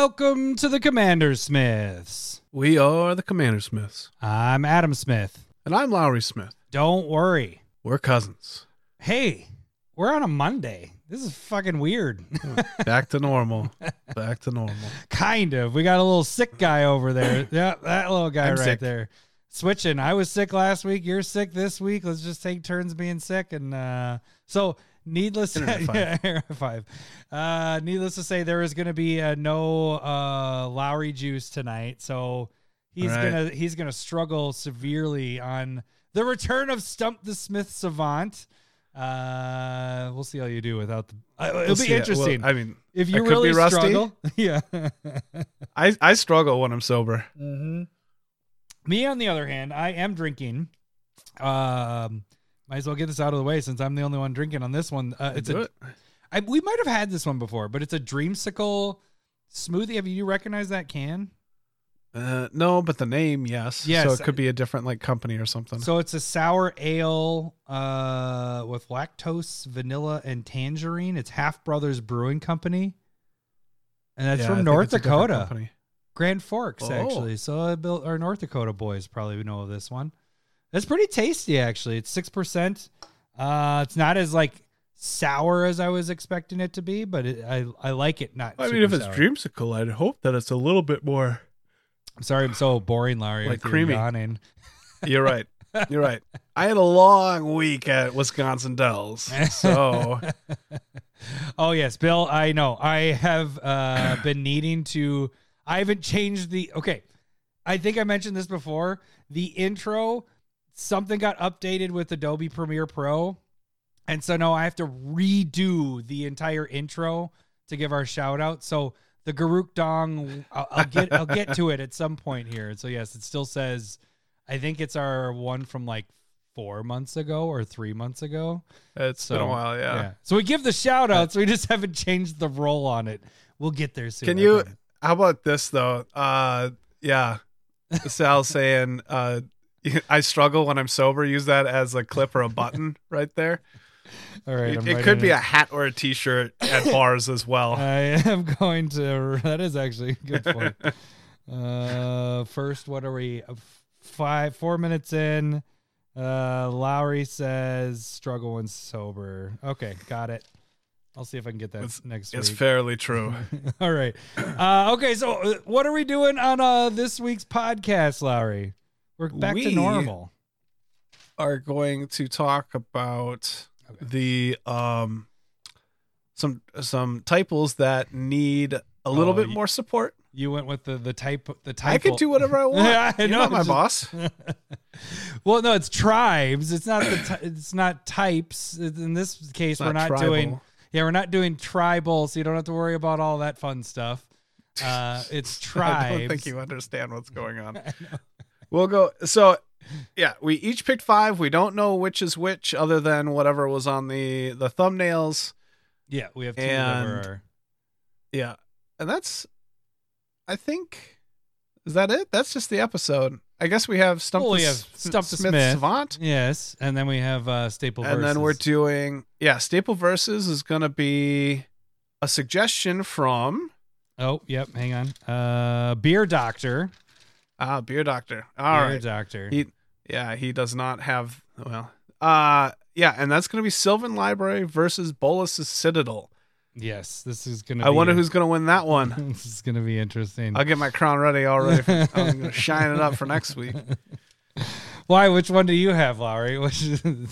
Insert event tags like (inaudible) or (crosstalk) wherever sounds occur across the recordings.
welcome to the Commander Smiths. We are the Commander Smiths. I'm Adam Smith. And I'm Lowery Smith. Don't worry. We're cousins. Hey, we're on a Monday. This is fucking weird. (laughs) Back to normal. Back to normal. kind of. We got a little sick guy over there. (laughs) Yeah, that little guy I'm right sick. there. Switching. I was sick last week. You're sick this week. Let's just take turns being sick. And uh, so, needless Internet (laughs) five. yeah, five. Uh, needless to say, there is going to be uh, no uh, Lowery juice tonight. So he's All right. gonna he's gonna struggle severely on the return of Stump the Smith Savant. Uh, we'll see how you do without the. Uh, it'll We'll be see. interesting. Well, I mean, if I you could be really rusty. struggle, (laughs) (laughs) yeah. I, I struggle when I'm sober. Mm-hmm. Me, on the other hand, I am drinking. Um, might as well get this out of the way since I'm the only one drinking on this one. Uh, it's a. it. I, we might have had this one before, but it's a Dreamsicle smoothie. Have you recognized that can? Uh, no, but the name, yes. Yes. So it could be a different like company or something. So it's a sour ale uh, with lactose, vanilla, and tangerine. It's Half Brothers Brewing Company, and that's Yeah, from think North it's a different Dakota. Grand Forks, Oh. actually. So I built our North Dakota boys probably know of this one. It's pretty tasty, actually. It's six percent. Uh, it's not as like sour as I was expecting it to be, but it, I I like it. Not. I mean, if it's sour. dreamsicle, I'd hope that it's a little bit more. I'm sorry, I'm so boring, Larry. Like creamy. yawning. (laughs) You're right. You're right. I had a long week at Wisconsin Dells, so (laughs) oh yes, Bill. I know. I have uh, (clears throat) been needing to. I haven't changed the. Okay, I think I mentioned this before. The intro, something got updated with Adobe Premiere Pro, and so now I have to redo the entire intro to give our shout out. So the Garuk Dong, I'll, I'll get I'll get to it at some point here. So yes, it still says. I think it's our one from like four months ago or three months ago. it's been a while. Yeah. So we give the shout outs. We just haven't changed the role on it. We'll get there soon. Can you? How about this though? Uh, yeah. Sal saying, uh, (laughs) I struggle when I'm sober. Use that as a clip or a button (laughs) right there. All right. it it could be a hat or a T-shirt at (laughs) bars as well. I am going to. That is actually a good point. uh, first, what are we? uh, Five, four minutes in. Uh, Lowery says struggle when sober. Okay, got it. I'll see if I can get that It's- next it's week. fairly true. All right. Uh, okay, so uh, what are we doing on uh, this week's podcast, Lowery? We're back to normal. Are going to talk about Okay. the um some some typos that need a little Oh, bit you- more support. You went with the the type the type. I can do whatever I (laughs) want. Yeah, I You're know, not my just- boss. (laughs) well, no, it's tribes. It's not the ty- it's not types. In this case, we're not tribal. doing yeah, we're not doing tribal, so you don't have to worry about all that fun stuff. Uh, it's tribes. (laughs) I don't think you understand what's going on. We'll go. So, yeah, we each picked five. We don't know which is which, other than whatever was on the the thumbnails. Yeah, we have two And- were. Yeah, and that's. I think. Is that it? That's just the episode. I guess we have Stump Well, we have S- Stump the Smith, Smith. Savant, Yes, and then we have uh, staple. Versus. And then we're doing yeah. Staple verses is going to be a suggestion from oh, yep. Hang on. Uh, beer doctor. Ah Beer Doctor. All beer right. doctor. He yeah, he does not have well. Uh yeah, and that's gonna be Sylvan Library versus Bolas's Citadel. yes, this is gonna. Be. I wonder who's gonna win that (laughs) one. this is gonna be interesting. I'll get my crown ready already. For, (laughs) I'm gonna shine it up for next week. (laughs) Why? Which one do you have, Lowery? Which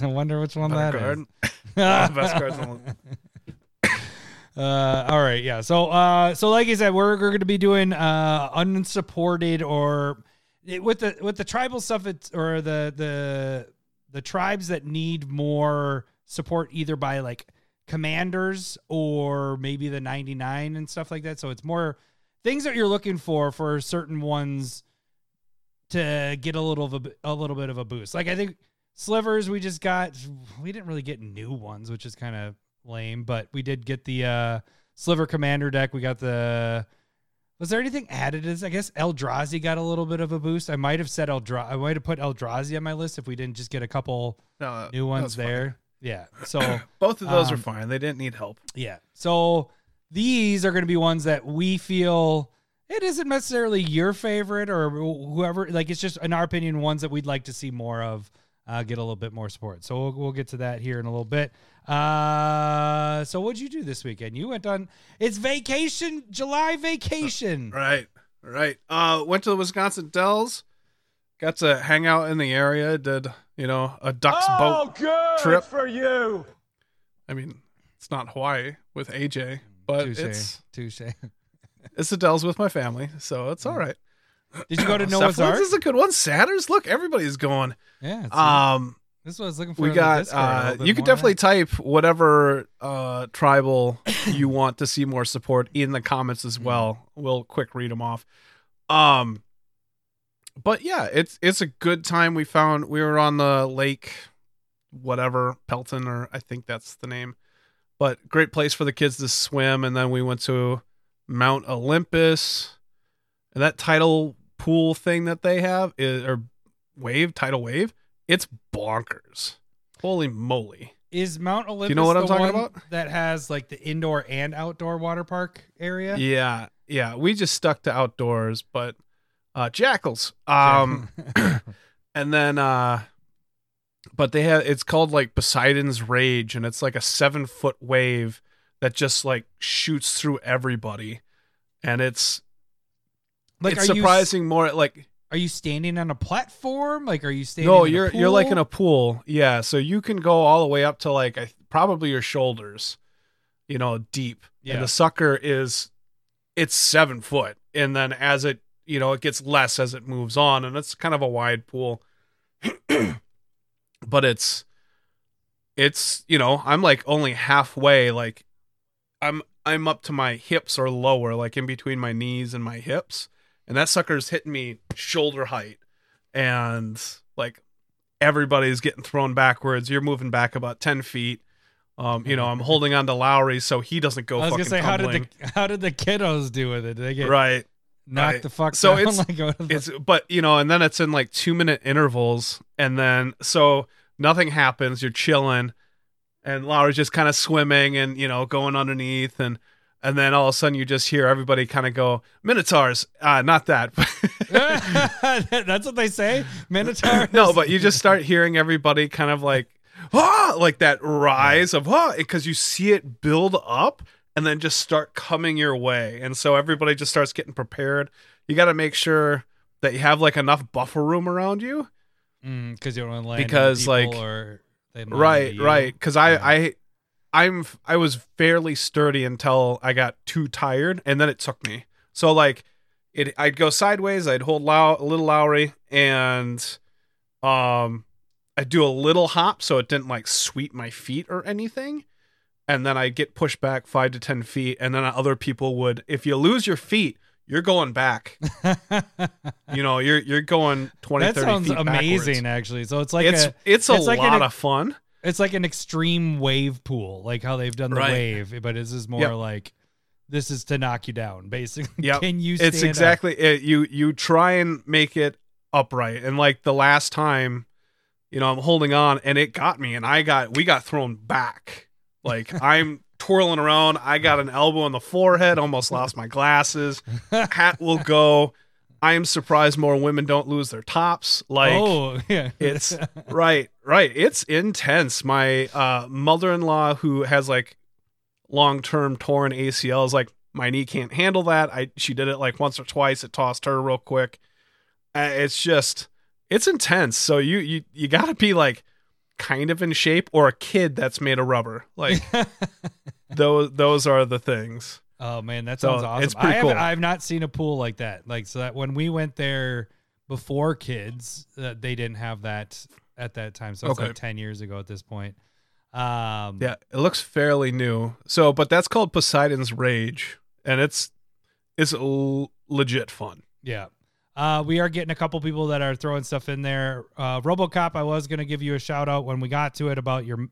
I wonder which one that Better is. card. Best cards in Uh, all right, yeah. So, uh, so like I said, we're, we're going to be doing uh, unsupported or it, with the with the tribal stuff. It's or the the the tribes that need more support, either by like commanders or maybe the ninety nine and stuff like that. So it's more things that you're looking for for certain ones to get a little of a, a little bit of a boost. Like I think slivers we just got we didn't really get new ones, which is kind of lame, but we did get the uh sliver commander deck. We got the was there anything added as I guess Eldrazi got a little bit of a boost. I might have said Eldra I might have put Eldrazi on my list if we didn't just get a couple No, new ones that's fine. there. Yeah. (coughs) So Both of those are Um, fine. They didn't need help. yeah. So these are going to be ones that we feel it isn't necessarily your favorite or whoever. Like it's just in our opinion ones that we'd like to see more of. Uh, get a little bit more support. So we'll, we'll get to that here in a little bit. Uh, so what'd you do this weekend? You went on it's vacation, July vacation. Right, right. Uh, went to the Wisconsin Dells. Got to hang out in the area. Did you know a ducks boat good trip. for you. I mean, it's not Hawaii with AJ, but Touche, it's touche. (laughs) it's the Dells with my family, so it's all right. Did you go to Stuff- Noah's Ark? This is a good one. Saturdays. Look, everybody's going. Yeah, it's- Um, this is what I was looking for. we got. Uh, you can definitely type whatever uh tribal (coughs) you want to see more support in the comments Mm-hmm. as well. We'll quick read them off. Um, but yeah, it's it's a good time. We found we were on the lake, whatever Delton or I think that's the name. But great place for the kids to swim, and then we went to Mount Olympus, and that tidal pool thing that they have is or wave tidal wave. It's bonkers. Holy moly! Is Mount Olympus You know what the I'm talking one about? that has like the indoor and outdoor water park area? Yeah, yeah. We just stuck to outdoors, but uh jackals. Um (laughs) (clears throat) and then uh but they have it's called like Poseidon's Rage and it's like a 7 foot wave that just like shoots through everybody. And it's like it's are you surprising more like are you standing on a platform? Like are you standing no, you're you're like in a pool. Yeah, so you can go all the way up to like I, probably your shoulders, you know, deep. Yeah. And the sucker is it's seven foot, and then as it you know it gets less as it moves on, and it's kind of a wide pool. (clears throat) but it's it's you know I'm like only halfway. Like I'm I'm up to my hips or lower, like in between my knees and my hips, and that sucker's hitting me shoulder height and like everybody's getting thrown backwards. You're moving back about ten feet. Um, you know, I'm (laughs) holding on to Lowery so he doesn't go I was gonna say how did the (laughs) how did the kiddos do with it? Did they get right. knocked right. the fuck So down? it's- (laughs) like, It's but you know, and then it's in like two minute intervals, and then so nothing happens. You're chilling, and Lowery's just kind of swimming and you know going underneath, and and then all of a sudden you just hear everybody kind of go Minotaurs. Uh, not that. (laughs) That's what they say. Minotaur. no, but you just start hearing everybody kind of like ah, like that rise of ah, because you see it build up and then just start coming your way, and so everybody just starts getting prepared. You got to make sure that you have like enough buffer room around you, because you don't want to land Because, people like- or right? you. Right? Because I I. I'm I was fairly sturdy until I got too tired, and then it took me. So like, it I'd go sideways, I'd hold Low, a little Lowery, and um, I'd do a little hop so it didn't like sweep my feet or anything, and then I'd get pushed back five to ten feet, and then other people would. If you lose your feet, you're going back. (laughs) you know, you're you're going 20, that 30 sounds feet amazing, backwards. actually. So it's like it's a it's a it's like an lot ex- of fun. It's like an extreme wave pool, like how they've done the Right. wave, but this is more Yep. like this is to knock you down, basically. Yep. (laughs) Can you? It's exactly it, you you try and make it upright and like the last time you know i'm holding on and it got me and i got we got thrown back like (laughs) i'm twirling around i got an elbow in the forehead almost lost my glasses (laughs) hat will go i am surprised more women don't lose their tops. Like oh (laughs) yeah, it's right right. It's intense. My uh mother-in-law who has like long-term torn ACL, is like my knee can't handle that. I she did it like once or twice. It tossed her real quick. Uh, it's just it's intense. So you you you gotta be like kind of in shape or a kid that's made of rubber. Like (laughs) those those are the things Oh man, that So, sounds awesome. it's pretty I cool. I've not seen a pool like that. Like so that when we went there before kids, uh, they didn't have that at that time. So it's Okay. like ten years ago at this point. Um, yeah it looks fairly new so but that's called poseidon's rage and it's it's l- legit fun yeah. Uh, we are getting a couple people that are throwing stuff in there. Uh, RoboCop, I was going to give you a shout out when we got to it about your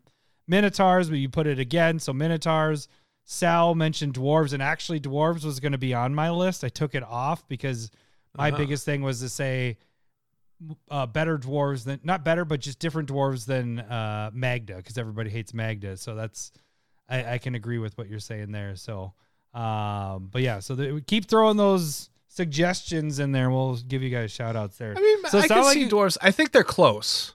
Minotaurs, but you put it again. So Minotaurs. Sal mentioned dwarves, and actually, dwarves was going to be on my list. I took it off because my Uh-huh. biggest thing was to say uh, better dwarves than not better, but just different dwarves than uh, Magda because everybody hates Magda. So that's I, I can agree with what you're saying there. So, um, but yeah, so the, keep throwing those suggestions in there. We'll give you guys shout outs there. I mean, So I can like see you- dwarves. I think they're close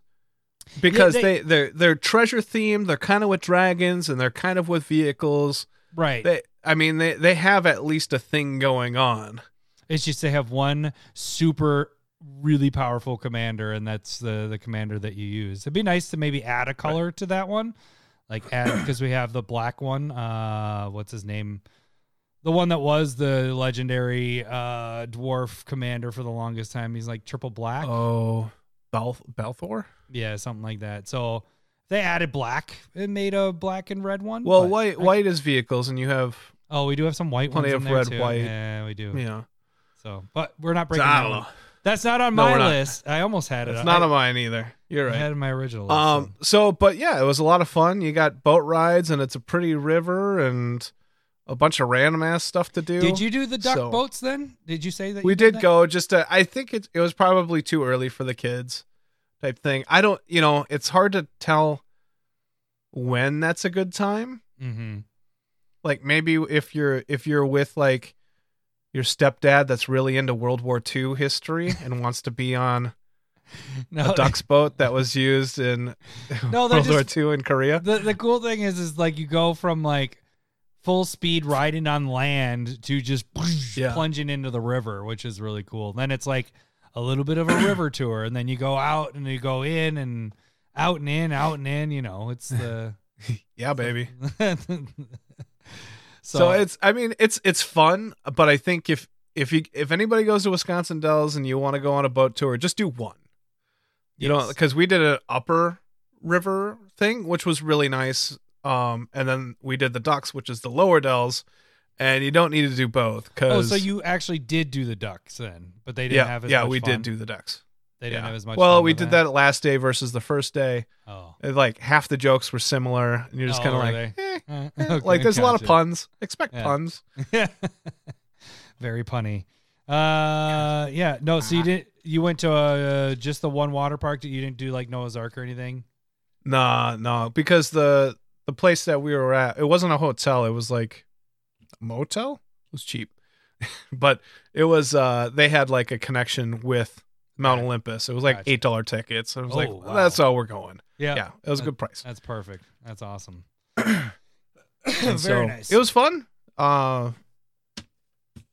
because they- they, they're they're treasure themed. They're kind of with dragons and they're kind of with vehicles. Right. They, I mean, they they have at least a thing going on. It's just they have one super really powerful commander, and that's the the commander that you use. It'd be nice to maybe add a color to that one, like add (clears throat) because we have the black one. Uh, what's his name? The one that was the legendary uh dwarf commander for the longest time. He's like triple black. Oh, Bel Balthor. Yeah, something like that. So they added black and made a black and red one. Well, white I- white is vehicles, and you have Oh, we do have some white Plenty ones of there red, too. white. Yeah, we do. Yeah. So, but we're not breaking. I don't know. That's not on No, my list. I almost had it. It's I- not on mine either. You're right. I had my original. List, Um. So, but yeah, it was a lot of fun. You got boat rides, and it's a pretty river, and a bunch of random ass stuff to do. Did you do the duck So- boats then? Did you say that we you did that? go. Just to, I think it it was probably too early for the kids, type thing. I don't. You know, it's hard to tell when that's a good time. Mm-hmm. Like maybe if you're if you're with like your stepdad that's really into World War II history (laughs) and wants to be on (laughs) No, a duck's boat that was used in No, (laughs) World War II in Korea. The the cool thing is, is like you go from like full speed riding on land to just Yeah. plunging into the river, which is really cool. Then it's like a little bit of a river tour, and then you go out and you go in and out and in, out and in. You know, it's the (laughs) Yeah, baby. (laughs) so, So, it's I mean it's it's fun, but I think if if you if anybody goes to Wisconsin Dells and you want to go on a boat tour, just do one. You know, because we did an upper river thing, which was really nice. Um, and then we did the ducks, which is the lower Dells, and you don't need to do both. Cause, Oh, so you actually did do the ducks then, but they didn't yeah, have as much. yeah, we fun? did do the ducks. They didn't yeah. have as much. Well, we did that last day versus the first day. Oh, like half the jokes were similar, and you're just Oh, kind of like, eh, (laughs) Uh, eh. okay, like there's a lot of puns. Expect Yeah. puns. Yeah. (laughs) Very punny. Uh, yeah. No, so you didn't. You went to uh, just the one water park. That you didn't do like Noah's Ark or anything. Nah, no, because the the place that we were at, it wasn't a hotel. It was like a motel. It was cheap, (laughs) but it was. uh They had like a connection with Mount Gotcha. Olympus. It was like Gotcha. eight dollar tickets. I was Oh, like, wow. that's all we're going. Yeah. Yeah, it was a good price. That's perfect. That's awesome. (clears throat) Very so nice. It was fun. Uh, it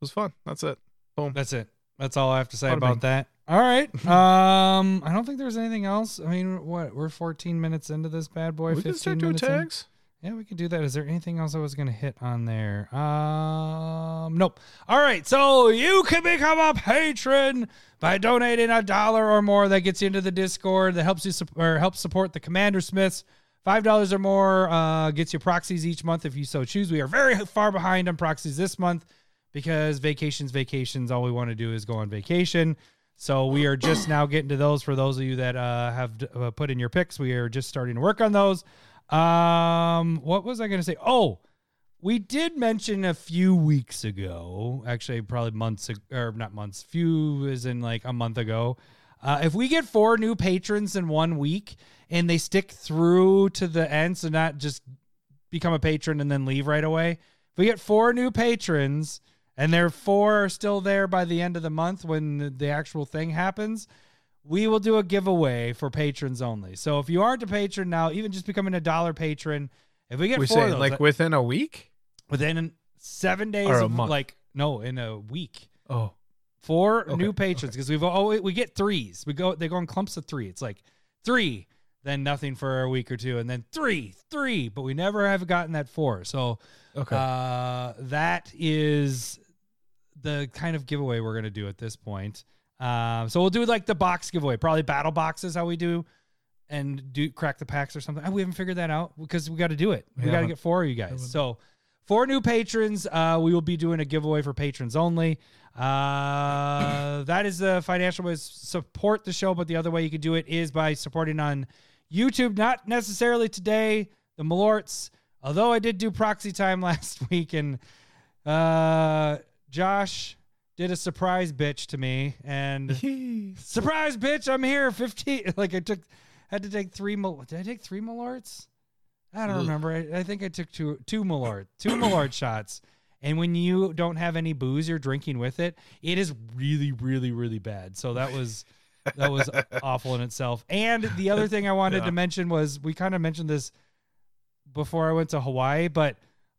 was fun. That's it. Boom. That's it. That's all I have to say about that. All right. (laughs) Um, I don't think there's anything else. I mean, what? We're 14 minutes into this bad boy. we 15 can start doing minutes in. tags. Yeah, we could do that. Is there anything else I was going to hit on there? Um, nope. All right. So you can become a patron by donating a dollar or more. That gets you into the Discord. That helps you sup- or helps support the Commander Smiths. Five dollars or more uh, gets you proxies each month if you so choose. We are very far behind on proxies this month because vacations, vacations. All we want to do is go on vacation. So we are just now getting to those. For those of you that uh, have uh, put in your picks, we are just starting to work on those. Um, what was I going to say? Oh, we did mention a few weeks ago, actually, probably months ag- or not months, few is in like a month ago. Uh, if we get four new patrons in one week and they stick through to the end, so not just become a patron and then leave right away. If we get four new patrons and there four are still there by the end of the month when the actual thing happens, we will do a giveaway for patrons only. So if you aren't a patron now, even just becoming a dollar patron, if we get We four say those, like within a week. within seven days Or a of month. like no, in a week. Oh, Four Okay, new patrons because we've always we get threes. We go they go in clumps of three. It's like three, then nothing for a week or two, and then three, three. But we never have gotten that four. So okay. uh, that is the kind of giveaway we're gonna do at this point. Um, so we'll do like the box giveaway, probably battle boxes, how we do, and do crack the packs or something. Uh, We haven't figured that out because we got to do it. We, We got to get four of you guys. So four new patrons. Uh, we will be doing a giveaway for patrons only. Uh, that is the financial way to support the show, but the other way you can do it is by supporting on YouTube. Not necessarily today, the Malorts. Although I did do proxy time (laughs) last week, and uh, Josh did a surprise bitch to me, and (laughs) surprise bitch, I'm here. Fifteen, (laughs) like I took, had to take three. Mal- Did I take three Malorts? I don't Ugh. remember. I, I think I took two two Malort, two Malort (coughs) shots, And when you don't have any booze you're drinking with it, it is really, really, really bad. So that was that was (laughs) awful in itself. And the other thing I wanted Yeah. to mention was we kind of mentioned this before I went to Hawaii, but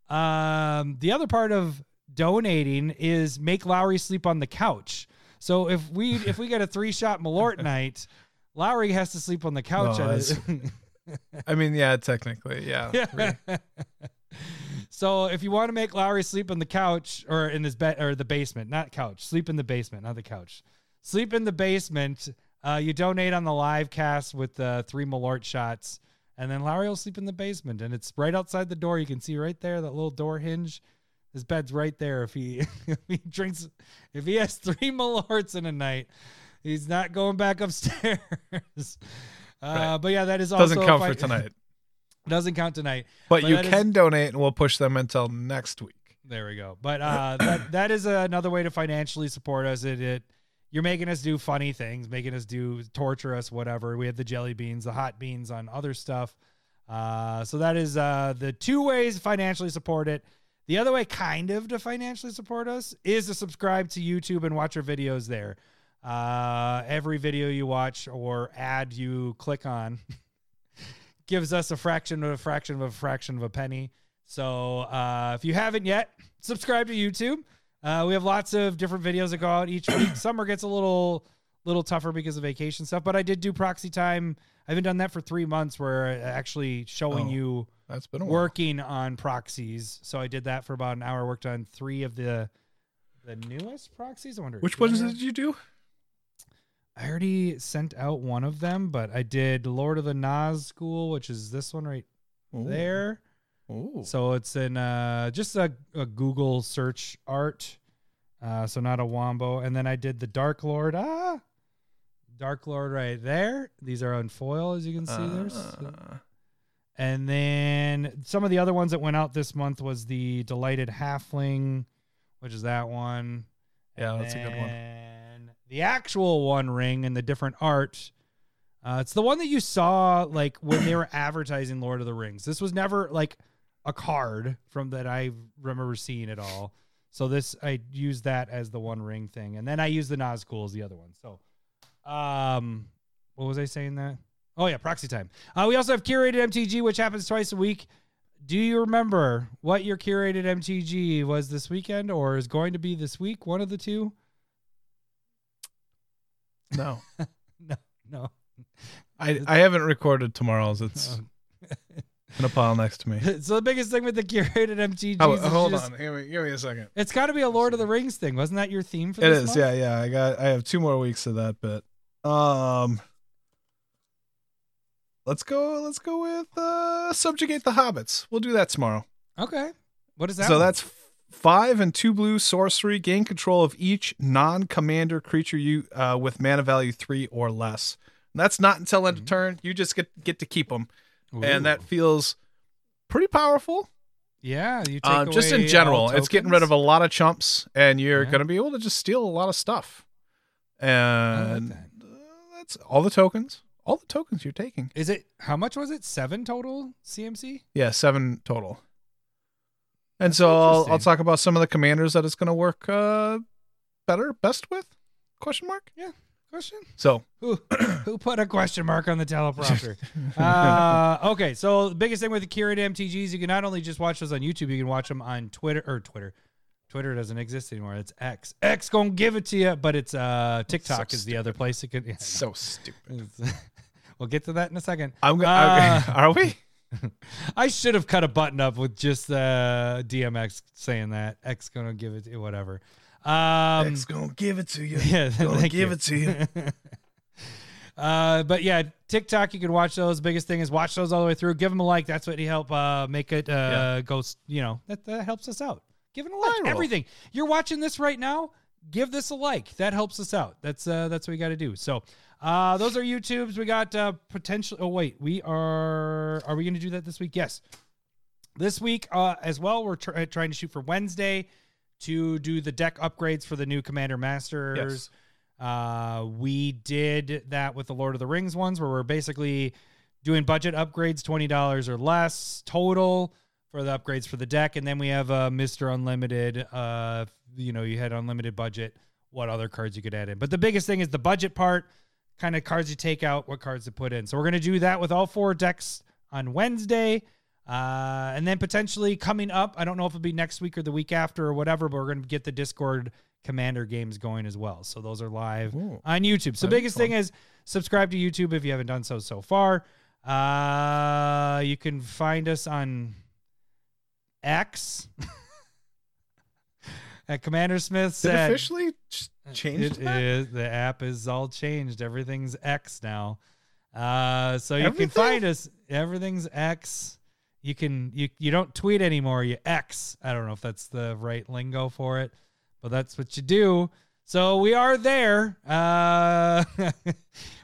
um, the other part of donating is make Lowery sleep on the couch. So if we if we get a three shot Malort (laughs) night, Lowery has to sleep on the couch. At it. (laughs) I mean, yeah, technically, yeah. Yeah. (laughs) so if you want to make Lowery sleep on the couch or in his bed or the basement, not couch, sleep in the basement, not the couch. Sleep in the basement. Uh, you donate on the live cast with the three Malort shots, and then Lowery will sleep in the basement, and it's right outside the door. You can see right there that little door hinge. His bed's right there. If he (laughs) if he drinks, if he has three Malorts in a night, he's not going back upstairs. (laughs) Uh, Right. But yeah, that is also Doesn't count for (laughs) tonight. Doesn't count tonight. But, But you that is- can donate, and we'll push them until next week. There we go. But uh, that (clears throat) that is another way to financially support us. It, it you're making us do funny things, making us do torture us, whatever. We have the jelly beans, the hot beans on other stuff. Uh, so that is uh, the two ways to financially support it. The other way, kind of, to financially support us is to subscribe to YouTube and watch our videos there. Uh, every video you watch or ad you click on (laughs) gives us a fraction of a fraction of a fraction of a penny. So uh, if you haven't yet, subscribe to YouTube. Uh, we have lots of different videos that go out each week. Summer gets a little little tougher because of vacation stuff, but I did do proxy time. I haven't done that for three months, where actually showing Oh, you That's been working on proxies. So I did that for about an hour. Worked on three of the the newest proxies. I wonder Which ones did you do? I already sent out one of them, but I did Lord of the Nazgul, which is this one right Ooh. there. Ooh. So it's in uh, just a, a Google search art. Uh, so not a Wombo. And then I did the Dark Lord. Ah, Dark Lord right there. These are on foil, as you can see. There's. Uh, And then some of the other ones that went out this month was the Delighted Halfling, which is that one. Yeah, And that's a good one. The actual One Ring and the different art. Uh, it's the one that you saw like when they were (coughs) advertising Lord of the Rings. This was never like a card from that I remember seeing at all. So this I used that as the One Ring thing, and then I used the Nazgul as the other one. So, um, what was I saying that? Oh yeah, proxy time. Uh, we also have curated MTG, which happens twice a week. Do you remember what your curated MTG was this weekend, or is going to be this week? One of the two. no, (laughs) No, no. I I haven't recorded tomorrow's. It's Um, in a pile next to me. (laughs) so the biggest thing with the curated MTG. Oh, hold just- on, give me give me a second. It's got to be a Lord of the Rings thing, wasn't that your theme for It is, month? yeah, yeah. I got I have two more weeks of that bit. Um Let's go let's go with uh subjugate the hobbits. We'll do that tomorrow. Okay. What is that? so one? that's five and two blue sorcery. Gain control of each non-commander creature you uh, with mana value three or less. And that's not until end of turn. You just get get to keep them, and that feels pretty powerful. yeah, you take Um, just in general, it's getting rid of a lot of chumps, and you're Yeah. going to be able to just steal a lot of stuff. like And that. That's all the tokens. All the tokens you're taking. Is it how much was it? Seven total CMC. Yeah, seven total. And That's so I'll, I'll talk about some of the commanders that it's going to work uh, better, best with? Question mark. Yeah. Question? So Who (coughs) who put a question mark on the teleprompter? (laughs) uh, okay, so the biggest thing with the curated MTGs, you can not only just watch those on YouTube, you can watch them on Twitter or Twitter. Twitter doesn't exist anymore. It's X. X gonna give it to you, but it's uh TikTok is the other place it could. Yeah, so stupid. (laughs) we'll get to that in a second. I'm. Uh, (laughs) are we? (laughs) I should have cut a button up with just uh, DMX saying that X gonna give it to whatever. Um, X gonna give it to you. yeah, Gonna give you. it to you. uh, but yeah, TikTok, you can watch those. Biggest thing is watch those all the way through. Give them a like. That's what help uh, make it uh, go. s- You know that, that helps us out. Give it a like. Viral. Everything you're watching this right now, give this a like. That helps us out. That's uh, that's what we got to do. So. Uh, those are YouTubes. We got uh, potential. Oh wait, we are. Are we going to do that this week? Yes. This week uh, as well, we're tr- trying to shoot for Wednesday to do the deck upgrades for the new Commander Masters. Uh, we did that with the Lord of the Rings ones, where we're basically doing budget upgrades, twenty dollars or less total for the upgrades for the deck, and then we have uh, Mister Unlimited. Uh, you know, you had unlimited budget. What other cards you could add in? But the biggest thing is the budget part. Kind of cards you take out, what cards to put in. So we're gonna do that with all four decks on Wednesday. Uh, and then potentially coming up, I don't know if it'll be next week or the week after or whatever, but we're going to get the Discord Commander games going as well. So those are live Ooh. on YouTube. So biggest thing is subscribe to YouTube if you haven't done so so far. Uh, you can find us on X (laughs) at Commander Smith said officially ch- changed it that? is the app is all changed. Everything's X now. Uh, so you Everything? can find us. Everything's X. You can you you don't tweet anymore. You X. I don't know if that's the right lingo for it, but that's what you do. So we are there. Uh, (laughs)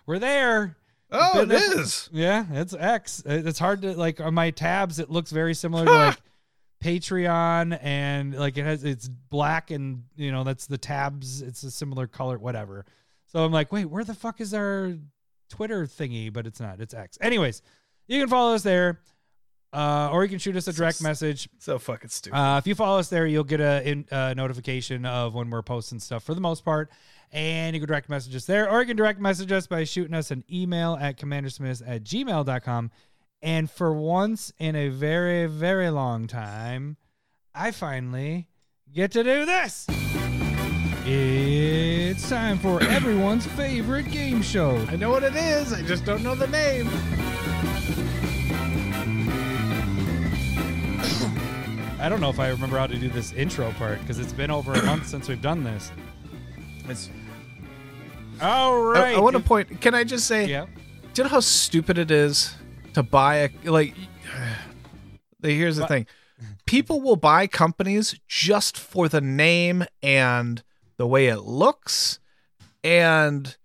we're there. Oh, it is. Yeah, it's X. It's hard to like on my tabs. It looks very similar to (laughs) like Patreon, and like it has it's black, and you know that's the tabs. It's a similar color, whatever. So I'm like, wait, where the fuck is our Twitter thingy? But it's not. It's X. Anyways, you can follow us there, uh, or you can shoot us a direct message. So fucking stupid. Uh, if you follow us there, you'll get a in, uh, notification of when we're posting stuff for the most part. And you can direct message us there, or you can direct message us by shooting us an email at commandersmiths at gmail.com. And for once in a very, very long time, I finally get to do this. It's time for (coughs) everyone's favorite game show. I know what it is. I just don't know the name. (coughs) I don't know if I remember how to do this intro part because it's been over a (coughs) month since we've done this. It's, all right. I. I want to point. Can I just say? Yeah. Do you know how stupid it is to buy a like? (sighs) Here's the thing: people will buy companies just for the name and the way it looks. And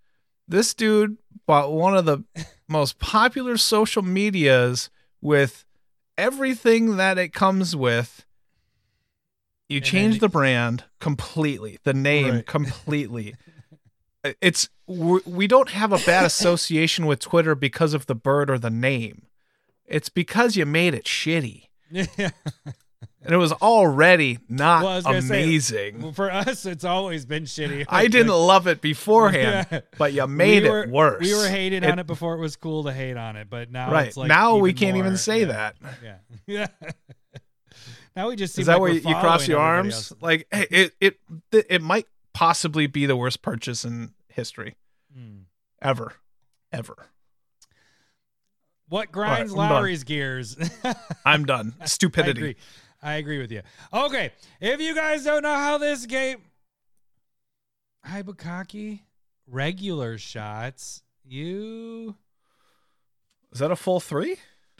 this dude bought one of the (laughs) most popular social medias with everything that it comes with. You And change the brand completely, the name Right. (laughs) completely. (laughs) it's we're- we don't have a bad association with Twitter because of the bird or the name. It's because you made it shitty. Yeah. (laughs) And it was already not Well, was gonna say, amazing. For us, it's always been shitty. (laughs) I didn't (laughs) love it beforehand, Yeah. but you made we were, it worse. We were hating It- on it before it was cool to hate on it, but now right it's like now we can't even say yeah, that. Yeah, yeah. now we just Is that like where you, cross your arms? else. Like hey, it it it might possibly be the worst purchase in history Hmm. ever, ever. What grinds done. Lowery's gears? (laughs) I'm done. (laughs) I Stupidity. agree. I agree with you. Okay, if you guys don't know how this game, Ibukaki regular shots, you Is that a full three?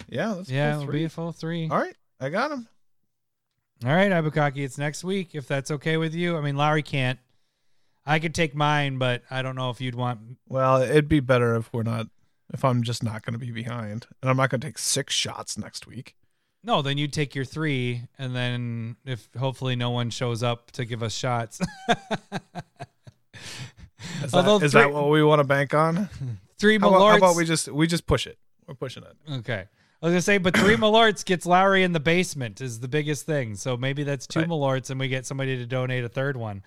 Yeah, that's a yeah, full it'll three. be a full three. All right, I got him. All right, Ibukaki, it's next week if that's okay with you. I mean, Lowery can't. I could take mine, but I don't know if you'd want. Well, it'd be better if we're not, if I'm just not going to be behind, and I'm not going to take six shots next week. No, then you'd take your three, and then if hopefully no one shows up to give us shots. (laughs) Is, that, is three- that what we want to bank on? three How about, how about we just we just push it? We're pushing it. Okay. I was gonna say, but three Malorts gets Lowery in the basement is the biggest thing. So maybe that's two Right. Malorts, and we get somebody to donate a third one.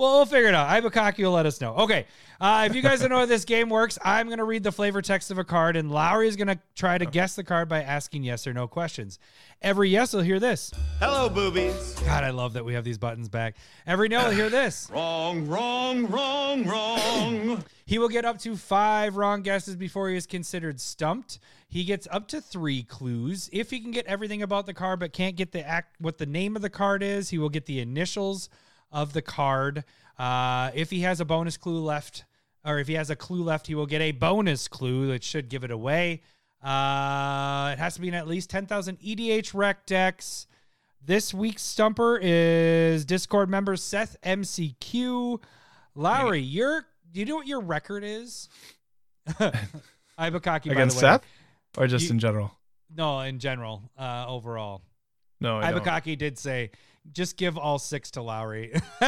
Well, we'll figure it out. Ibukaki will let us know. Okay. Uh, if you guys don't know how this game works, (laughs) I'm going to read the flavor text of a card, and Lowery is going to try to guess the card by asking yes or no questions. Every yes will hear this. Hello, boobies. God, I love that we have these buttons back. Every no will hear (sighs) this. Wrong, wrong, wrong, wrong. (coughs) He will get up to five wrong guesses before he is considered stumped. He gets up to three clues. If he can get everything about the card but can't get the act what the name of the card is, he will get the initials of the card. Uh, if he has a bonus clue left, or if he has a clue left, he will get a bonus clue that should give it away. Uh, it has to be in at least 10,000 EDHREC decks. This week's stumper is Discord member Seth MCQ. Lowery, your do you know what your record is? (laughs) Ibukaki Against the way. Seth, or just You- in general? No, in general, uh, overall. No, I. Ibukaki did say, just give all six to Lowery. (laughs)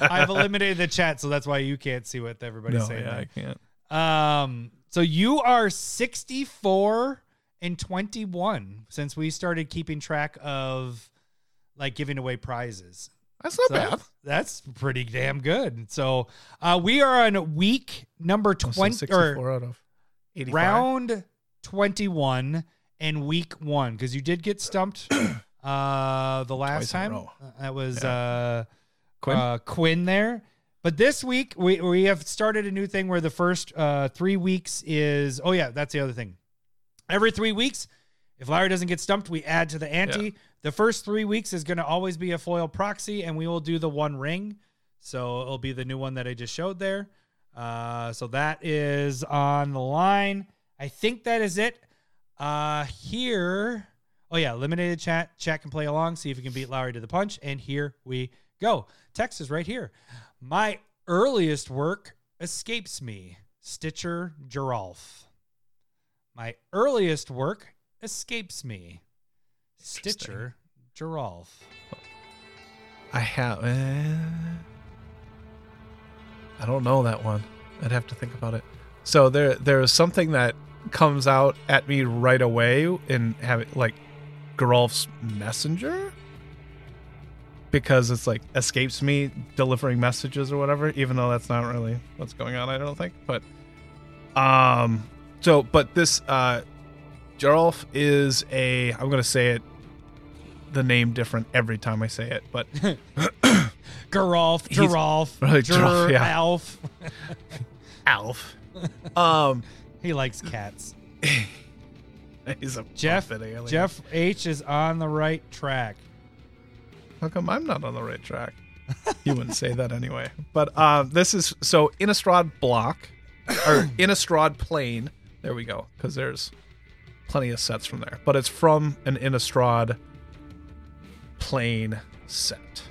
I've eliminated the chat, so that's why you can't see what everybody's No, saying. yeah, there. I can't. Um, so you are 64 and 21 since we started keeping track of like giving away prizes. That's not So bad. that's, that's pretty damn good. So uh, we are on week number Oh, so 20 64 or out of 85. round 21 and week one because you did get stumped (clears throat) uh, the last Twice time. Uh, That was Yeah. uh, Quinn? uh, Quinn there. But this week we we have started a new thing where the first uh, three weeks is oh yeah that's the other thing. Every three weeks, if Larry doesn't get stumped, we add to the ante. The first three weeks is going to always be a foil proxy, and we will do the one ring. So it'll be the new one that I just showed there. Uh, so that is on the line. I think that is it. Uh, here, oh yeah, eliminated chat. Chat can play along, see if you can beat Lowery to the punch. And here we go. Text is right here. My earliest work escapes me. Stitcher Geralf. My earliest work escapes me. Stitcher Geralf. I have. eh, I don't know that one. I'd have to think about it. So there, there's something that comes out at me right away and have it like Geralf's messenger because it's like escapes me delivering messages or whatever. Even though that's not really what's going on, I don't think. But um, so but this uh, Geralf is a. I'm gonna say it. The name different every time I say it, but (laughs) Geralf, He's- Giralf, Right, yeah. Alf. (laughs) Alf. um, He likes cats. (laughs) (laughs) he's a Jeff. Jeff H is on the right track. How come I'm not on the right track? (laughs) You wouldn't say that anyway. But um, this is so Innistrad block (coughs) or Innistrad plane. There we go, because there's plenty of sets from there. But it's from an Innistrad plane set.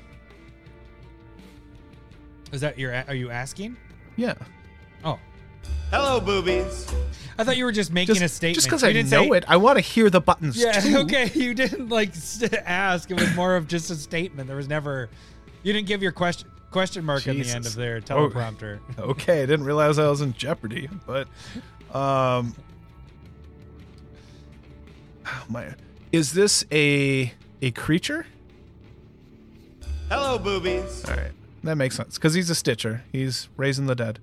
Is that your? Are you asking? Yeah. Hello, boobies. I thought you were just making Just a statement. just because I didn't know say- it, I want to hear the buttons. Yeah. too. (laughs) Okay. You didn't like ask. It was more of just a statement. There was never. You didn't give your question question mark at the end of their Oh. teleprompter. (laughs) Okay, I didn't realize I was in jeopardy, but um oh my is this a a creature? Hello, boobies. All right. That makes sense cuz he's a stitcher. He's raising the dead.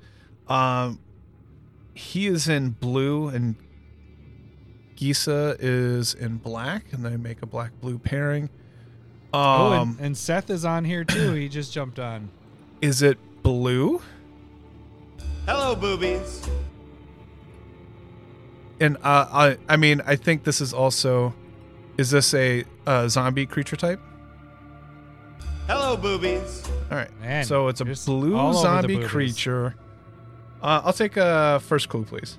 Um he is in blue and Gisa is in black and they make a black blue pairing. oh, Um and, and Seth is on here too. He just jumped on. is it blue? Hello, boobies. And uh, I, I mean, I think this is also, is this a, uh zombie creature type? Hello, boobies. All right. Man, so it's a blue all over the zombie creature. Uh, I'll take a first clue, please.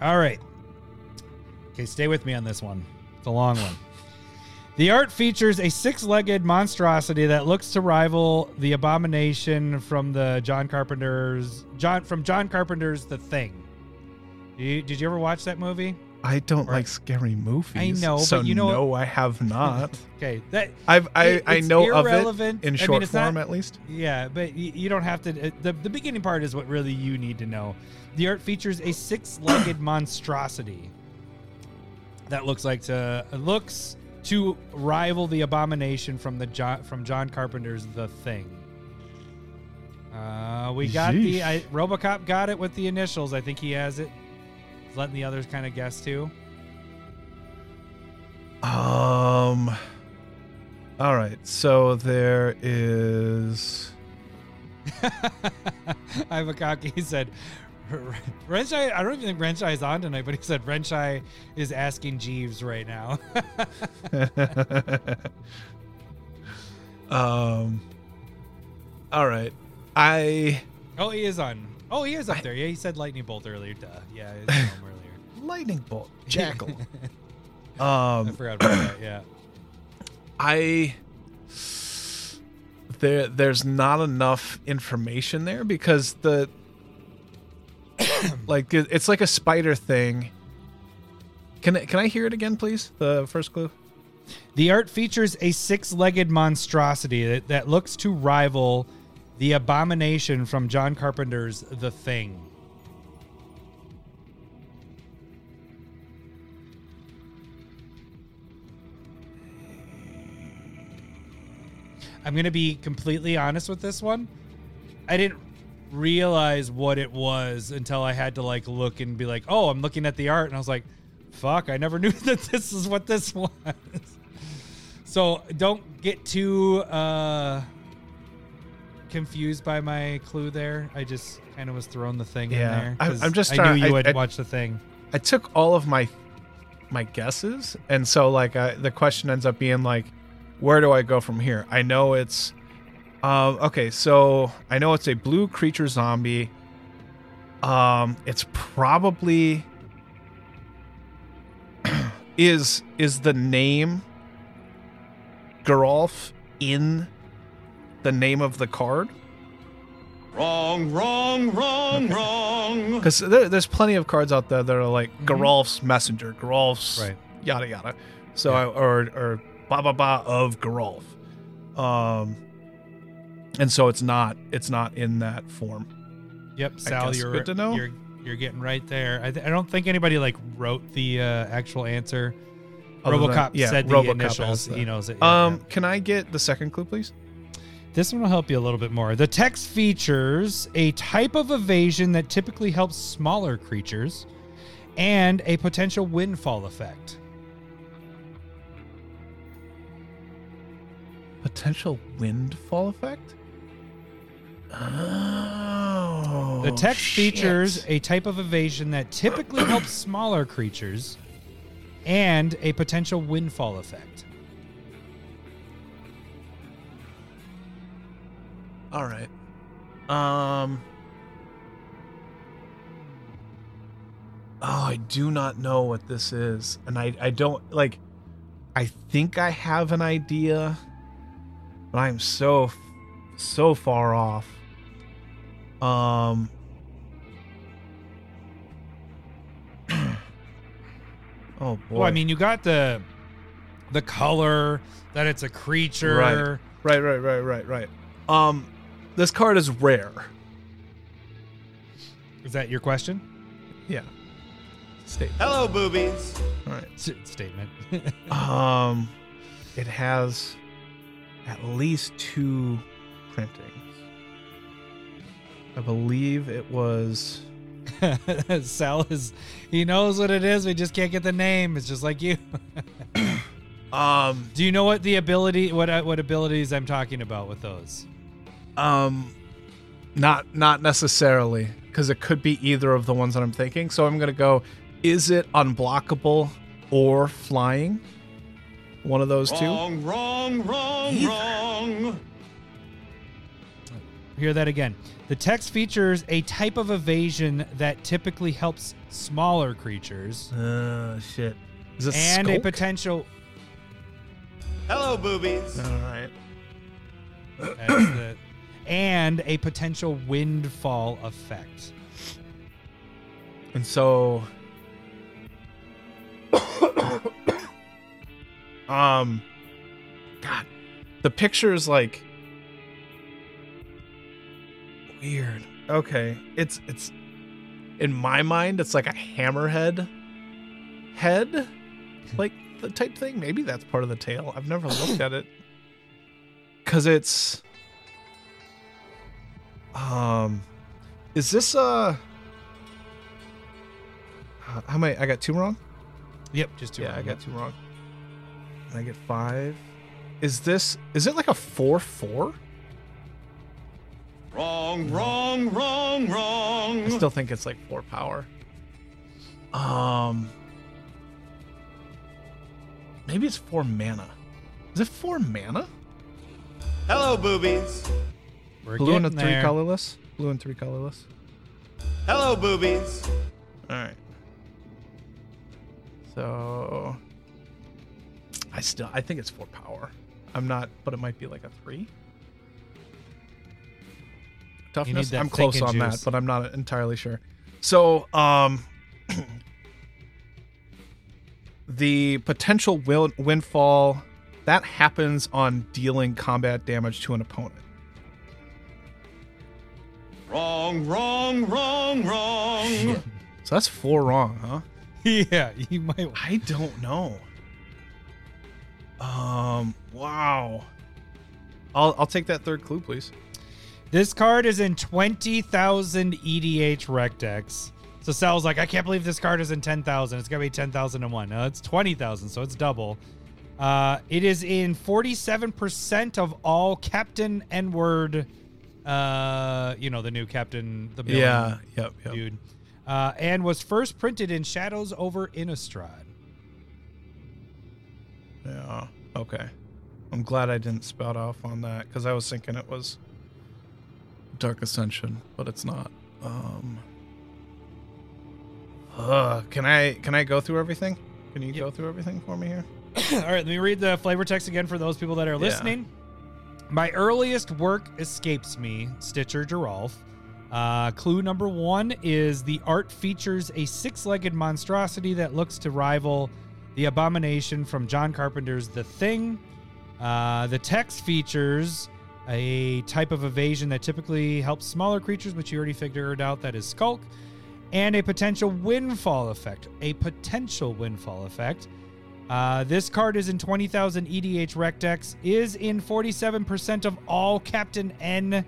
All right. Okay, stay with me on this one. It's a long one. The art features a six-legged monstrosity that looks to rival the abomination from the John Carpenter's John from John Carpenter's The Thing. Did you, did you ever watch that movie? I don't like scary movies. I know, but so you know- no, I have (laughs) not. Okay, that I've I, I know of irrelevant. it in I mean, short not- form at least. Yeah, but you, you don't have to. uh, The, the beginning part is what really you need to know. The art features a six-legged (coughs) monstrosity that looks like to looks to rival the abomination from the John from John Carpenter's The Thing. Uh, we got the I, RoboCop got it with the initials. I think he has it. Letting the others kind of guess too. Um. All right. So there is. (laughs) Ivakaki said, Renshai, I don't even think Renshai is on tonight, but he said Renshai is asking Jeeves right now. (laughs) um. All right. I oh, he is on. Oh, he is up there. Yeah, he said lightning bolt earlier. Duh. Yeah, he was (laughs) home earlier. lightning bolt (laughs) jackal. um, I forgot about that. Yeah. (clears throat) I there there's not enough information there because the (coughs) like it- it's like a spider thing. Can I, can I hear it again, please? The first clue. The art features a six-legged monstrosity that, that looks to rival the Abomination from John Carpenter's The Thing. I'm going to be completely honest with this one. I didn't realize what it was until I had to like look and be like, "Oh, I'm looking at the art." And I was like, "Fuck, I never (laughs) knew that this is what this (laughs) was." so, don't get too uh confused by my clue there. I just kind of was throwing the thing Yeah, in there. I'm- I'm just I knew you I- would I- watch the thing. I took all of my my guesses, and so like I, the question ends up being like, where do I go from here? I know it's, um, okay, so I know it's a blue creature zombie. Um, it's probably (clears throat) is is the name Geralf in the name of the card? Wrong, wrong, wrong, wrong. Because there, there's plenty of cards out there that are like Geralf's messenger, Geralf's Right. yada yada. So Yeah. I, or or ba ba ba of Garolf. Um, and so it's not it's not in that form. Yep, Sal, you're good to know. you're you're getting right there. I, th- I don't think anybody like wrote the uh, actual answer. Other than- RoboCop yeah, said the initials. has that. He knows it. yeah, Um, yeah. can I get the second clue, please? This one will help you a little bit more. The text features a type of evasion that typically helps smaller creatures, and a potential windfall effect. Potential windfall effect. Oh, The text shit. features a type of evasion that typically helps smaller creatures, and a potential windfall effect. All right. Um. Oh, I do not know what this is, and I I don't like. I think I have an idea, but I'm so so far off. Um. (clears throat) oh boy. Well, I mean, you got the the color that it's a creature. Right. Right, right, right, right, right. Um, this card is rare. Is that your question? Yeah. Statement. Hello, boobies. All right. S- statement. (laughs) Um, it has at least two printings. I believe it was. (laughs) Sal is he knows what it is. We just can't get the name. It's just like you. (coughs) Um, Do you know what the ability what uh, what abilities I'm talking about with those? Um, not not necessarily because it could be either of the ones that I'm thinking. So I'm gonna go. Is it unblockable or flying? One of those two. Wrong, wrong, wrong, wrong. Hear that again. The text features a type of evasion that typically helps smaller creatures Uh, shit. Is it and a potential Hello, boobies. All right. And a potential windfall effect. And so (coughs) um god the picture is like weird. Okay. It's it's in my mind it's like a hammerhead head like the type thing. Maybe that's part of the tail. I've never looked at it. Cuz it's um is this uh uh, how many? I got two wrong. Yep, just two. yeah, I got two wrong. And I get five. Is this? Is it like a four four? Wrong, wrong, wrong, wrong. I still think it's like four power. Um, maybe it's four mana. Is it four mana? Hello, boobies. We're Blue and a three there. colorless. Blue and three colorless. Hello, boobies. All right. So I still I think it's four power. I'm not, but it might be like a three. Toughness. I'm close thinking on that, but I'm not entirely sure. So, um, (clears throat) the potential win- windfall that happens on dealing combat damage to an opponent. Wrong, wrong, wrong, wrong. (laughs) So that's four wrong, huh? yeah, you might. I don't know. Um, wow. I'll I'll take that third clue, please. This card is in 20,000 EDHREC decks. So Sal's like, I can't believe this card is in 10,000. It's got to be 10,001. No, it's 20,000, so it's double. Uh, it is in 47% of all Captain N-word, uh, you know, the new Captain, the villain Yeah. Yep. Yep. dude, uh, and was first printed in Shadows over Innistrad. Yeah. Okay. I'm glad I didn't spout off on that because I was thinking it was Dark Ascension, but it's not. Um. Uh, can I can I go through everything? Can you go through everything for me here? (coughs) All right, let me read the flavor text again for those people that are Yeah. My earliest work escapes me, Stitcher Geralf. Uh, clue number one is the art features a six legged monstrosity that looks to rival the abomination from John Carpenter's The Thing. Uh, the text features a type of evasion that typically helps smaller creatures, which you already figured out that is Skulk, and a potential windfall effect. A potential windfall effect. Uh, this card is in 20,000 EDHREC decks, is in 47% of all Captain N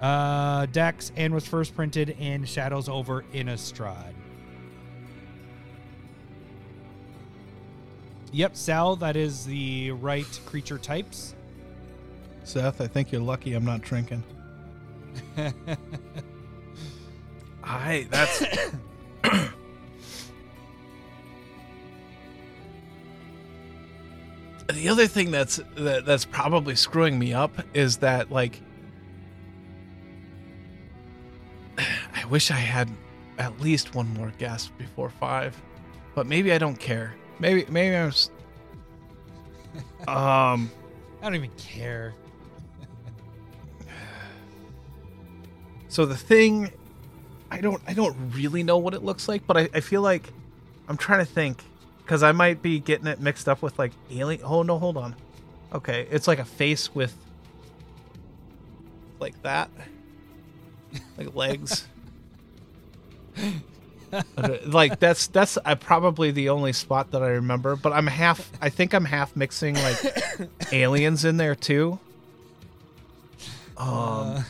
uh, decks, and was first printed in Shadows over Innistrad. Yep, Sal, that is the right creature types. Seth, I think you're lucky I'm not drinking. I that's the other thing that's that, that's probably screwing me up is that like (sighs) I wish I had at least one more guess before five, but maybe I don't care. Maybe maybe I'm. s- (laughs) Um. I don't even care. (sighs) So the thing, I don't, I don't really know what it looks like, but I, I feel like I'm trying to think because I might be getting it mixed up with like alien. Oh no, hold on. Okay, it's like a face with like that, like legs. Like that's that's I probably the only spot that I remember, but I'm half. I think I'm half mixing like (laughs) aliens in there too. Um,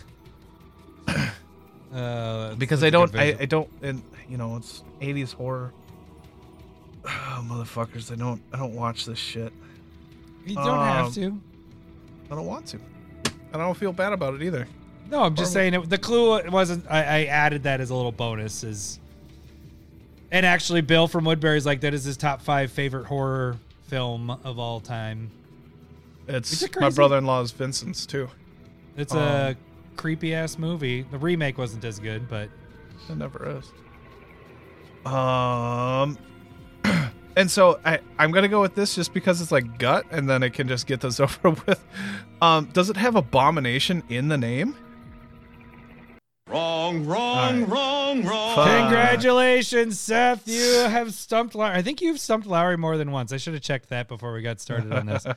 Uh, (clears throat) because I don't, I. I don't, and you know, it's '80s horror. Oh, (sighs) motherfuckers! I don't, I don't watch this shit. you don't have um, to. I don't want to. I don't feel bad about it either. No, I'm just Or- saying it, the clue wasn't. I, I added that as a little bonus. Is and actually, Bill from Woodbury's like that is his top five favorite horror film of all time. It's it my brother-in-law's Vincent's too. It's a Um, creepy ass movie. The remake wasn't as good, but It never is. Um, (clears throat) and so I, I'm gonna go with this just because it's like gut, and then I can just get this (laughs) over with. Um, does it have abomination in the name? Wrong, wrong, All right. wrong, wrong. Fuck. congratulations, Seth! You have stumped Lowery. I think you've stumped Lowery more than once. I should have checked that before we got started on this. (laughs)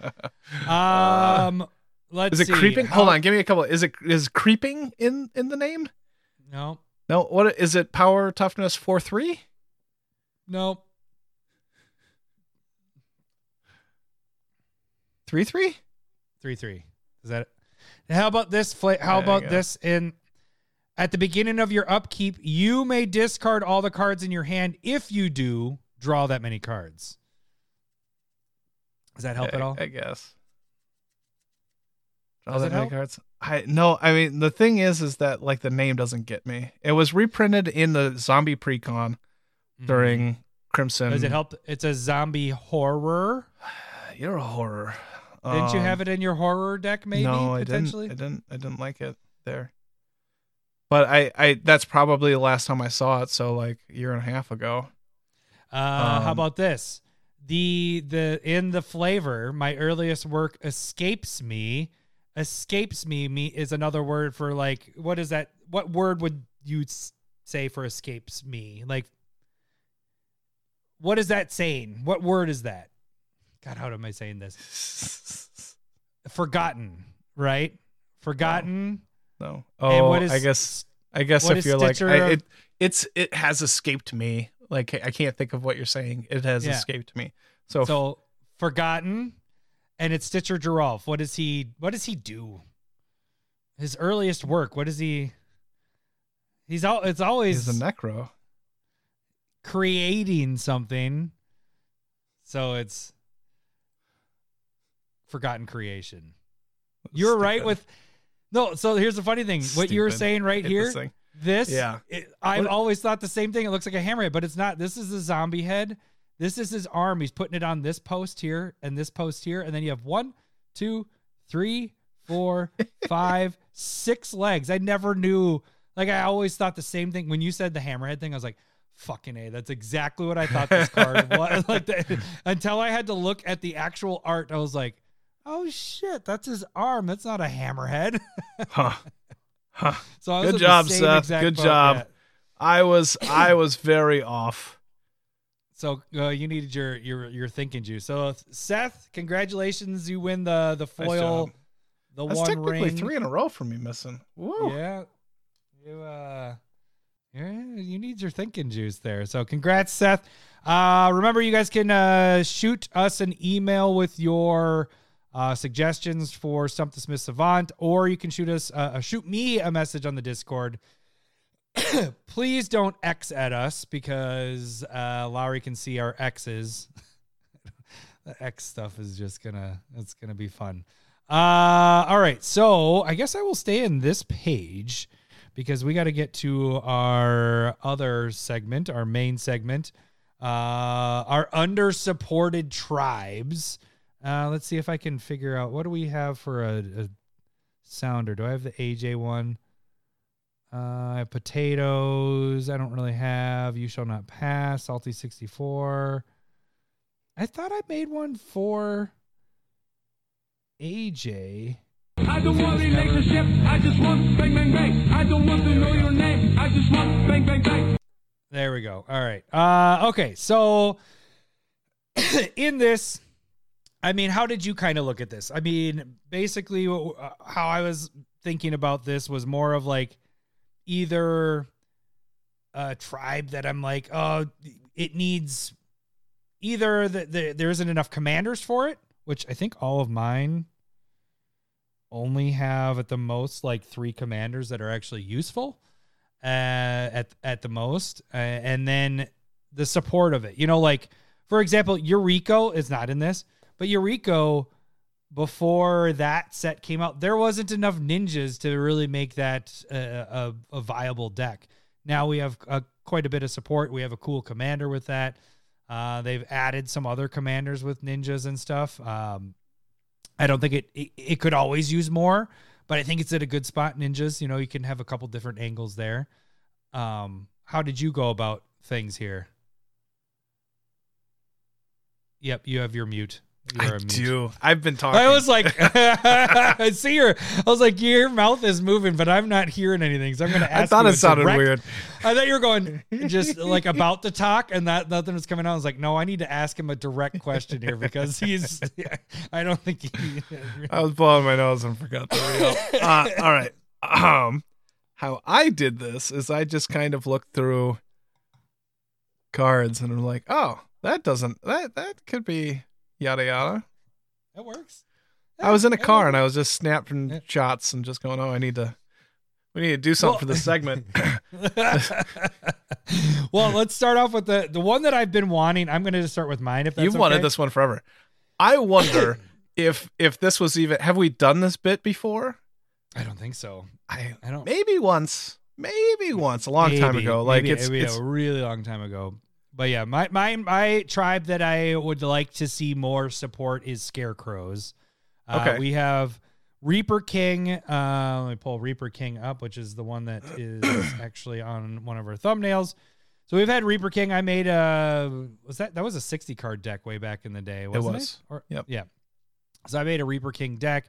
Um, let's Is it see. creeping? How- Hold on, give me a couple. Is it is creeping in in the name? No, No. What is it? Power toughness four three? no. Three three? Three three. Is that it? How about this? Fla- how There about this? In at the beginning of your upkeep, you may discard all the cards in your hand. If you do, draw that many cards. Does that help I, at all? I guess. Draw that many help? cards. I no. I mean, the thing is, is that like the name doesn't get me. It was reprinted in the Zombie Precon during Crimson. Mm-hmm. Does it help? It's a zombie horror. (sighs) You're a horror. Didn't you Um, have it in your horror deck? Maybe no, I potentially. didn't. I didn't. I didn't like it there. But I, I, that's probably the last time I saw it. So like a year and a half ago. Uh, how Um, about this? The the in the flavor, my earliest work escapes me. Escapes me me is another word for like what is that? What word would you say for escapes me? Like what is that saying? What word is that? God, how am I saying this? (laughs) Forgotten, right? Forgotten. No. And Oh, what is I guess. I guess if you're like, Stitcher I, it, it's it has escaped me. Like I can't think of what you're saying. It has Yeah. escaped me. So, So forgotten. and it's Stitcher Geralf. What does he? What does he do? His earliest work. What is he? He's all. It's always He's a necro. creating something. So it's forgotten creation. You're right with no. So here's the funny thing: what you're saying right here, this this, Yeah. it, I've What- always thought the same thing. It looks like a hammerhead, but it's not. This is a zombie head. This is his arm. He's putting it on this post here and this post here, and then you have one, two, three, four, (laughs) five, six legs. I never knew. Like I always thought the same thing. When you said the hammerhead thing, I was like, "Fucking a." That's exactly what I thought this card (laughs) was. (laughs) Like until I had to look at the actual art, I was like, "Oh shit, that's his arm. That's not a hammerhead." (laughs) Huh. Huh. so I was Good job, Seth. Good job. I was I was very off. So uh, you needed your your your thinking juice. So Seth, congratulations, you win the the foil, job. the That's one technically ring. three in a row for me missing. Woo. Yeah, you uh, yeah, you need your thinking juice there. So congrats, Seth. Uh, remember, you guys can uh, shoot us an email with your uh, suggestions for the Smith Savant, or you can shoot us uh, uh, shoot me a message on the Discord. (coughs) Please don't X at us because uh, Lowery can see our X's. (laughs) the X stuff is just gonna it's gonna be fun. Uh, all right, so I guess I will stay in this page because we got to get to our other segment, our main segment, uh, our under supported tribes. Uh, let's see if I can figure out what do we have for a, a sounder. Do I have the AJ one? Uh, I have potatoes. I don't really have. You shall not pass. Salty sixty four. I thought I made one for AJ. I don't want relationship, I just want bang bang bang. I don't want to know your name, I just want bang bang bang. There we go. All right. Uh, okay. So (coughs) in this, I mean, how did you kind of look at this? I mean, basically, uh, how I was thinking about this was more of like either a tribe that I'm like, oh, it needs either that the, there isn't enough commanders for it, which I think all of mine only have at the most like three commanders that are actually useful uh, at at the most, uh, and then the support of it. You know, like for example, Yuriko is not in this, but Yuriko before that set came out, there wasn't enough ninjas to really make that a, a viable deck. Now we have uh, quite a bit of support. We have a cool commander with that. Uh, they've added some other commanders with ninjas and stuff. Um, I don't think it, it it could always use more, but I think it's at a good spot. Ninjas, you know, you can have a couple different angles there. Um, how did you go about things here? Yep, you have your mute. You I are a mute. do. I've been talking. I was like, (laughs) (laughs) I see your. I was like, your mouth is moving, but I'm not hearing anything. So I'm going to ask. I thought it sounded direct- weird. I thought you were going (laughs) just like about to talk, and that nothing was coming out. I was like, no, I need to ask him a direct question here because he's. I don't think he. I was blowing my nose and forgot the real. uh, all right. Um, how I did this is I just kind of looked through cards and I'm like, oh, that doesn't that that could be yada yada. That works. I was in a car that and I was just snapping Yeah. shots and just going, oh, I need to. We need to do something Well- for this segment. (laughs) (laughs) well, let's start off with the the one that I've been wanting. I'm going to just start with mine. If that's You've wanted okay. this one forever. I wonder (coughs) if if this was even have we done this bit before? I don't think so. I I don't. maybe once, maybe once, a long time ago. Like Maybe- it's, maybe it's a really long time ago. But yeah, my my my tribe that I would like to see more support is scarecrows. Uh, Okay. we have Reaper King. Uh, let me pull Reaper King up, which is the one that (clears throat) is actually on one of our thumbnails. So we've had Reaper King. I made a was that that was a sixty card deck way back in the day. Wasn't it was. Or, Yep. Yeah. So I made a Reaper King deck.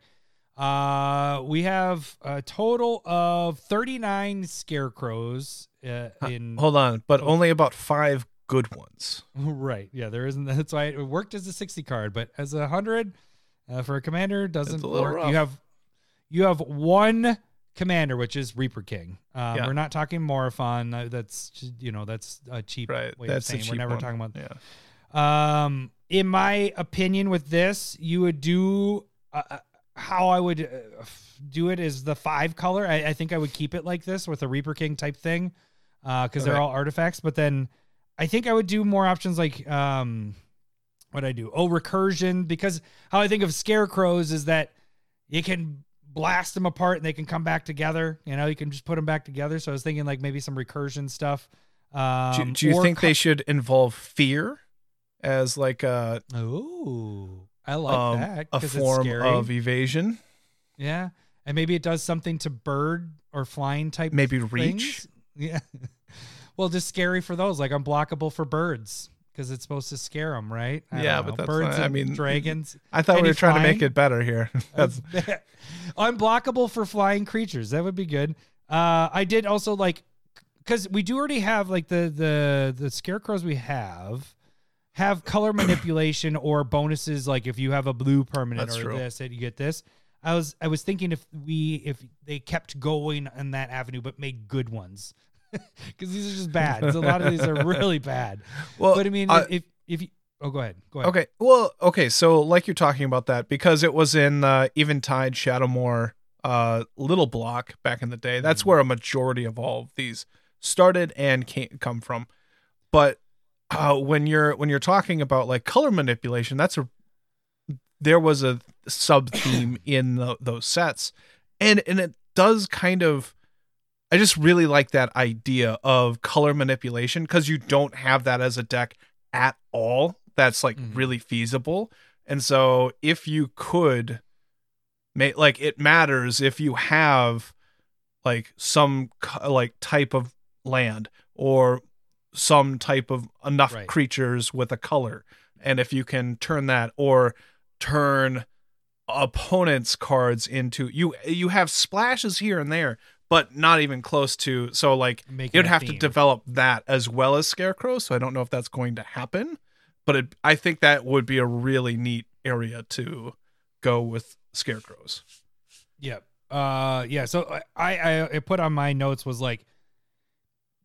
Uh, we have a total of thirty nine scarecrows. Uh, in hold on, but only about five good ones. (laughs) Right. Yeah, there isn't. (laughs) That's why it worked as a sixty card, but as a hundred uh, for a commander doesn't a work. rough. You have you have one commander, which is Reaper King. Um, Yeah. We're not talking Morophon. Uh, That's you know that's a cheap Right. way That's of saying we're never one. talking about. Yeah. Um, in my opinion, with this, you would do uh, uh, how I would uh, do it is the five color. I, I think I would keep it like this with a Reaper King type thing because they're all artifacts. But then I think I would do more options like um, what I do. Oh, recursion because how I think of scarecrows is that you can blast them apart and they can come back together. You know, you can just put them back together. So I was thinking like maybe some recursion stuff. Um, do, do you think co- they should involve fear as like a Oh, I like um, that a form it's scary. of evasion? yeah, and maybe it does something to bird or flying type. Maybe reach? Yeah. (laughs) well, just scary for those, like unblockable for birds because it's supposed to scare them, right? I Yeah, but that's birds. not- I mean, dragons. (laughs) I thought we were trying to make it better here. (laughs) (laughs) That's unblockable for flying creatures. That would be good. Uh, I did also like because we do already have like the the the scarecrows we have have color (coughs) manipulation or bonuses like if you have a blue permanent That's or true. this and you get this. I was I was thinking if we if they kept going in that avenue but made good ones (laughs) because these are just bad. So a lot of these are really bad. (laughs) well. but I mean uh, if if you oh go ahead go ahead Okay. Well, okay. So, like you're talking about that because it was in uh, Eventide Shadowmoor uh, Little Block back in the day. That's Mm-hmm. where a majority of all of these started and came come from. But uh, when you're when you're talking about like color manipulation, that's a there was a sub theme (coughs) in tho- those sets, and and it does kind of. I just really like that idea of color manipulation because you don't have that as a deck at all. That's like Mhm. really feasible. And so if you could make like it matters if you have like some like type of land or some type of enough Right. creatures with a color and if you can turn that or turn opponents cards into you you have splashes here and there but not even close to so like Making you'd have to develop that as well as scarecrow so i don't know if that's going to happen but it, i think that would be a really neat area to go with scarecrows Yeah. Uh, yeah. So I, I, I put on my notes was like,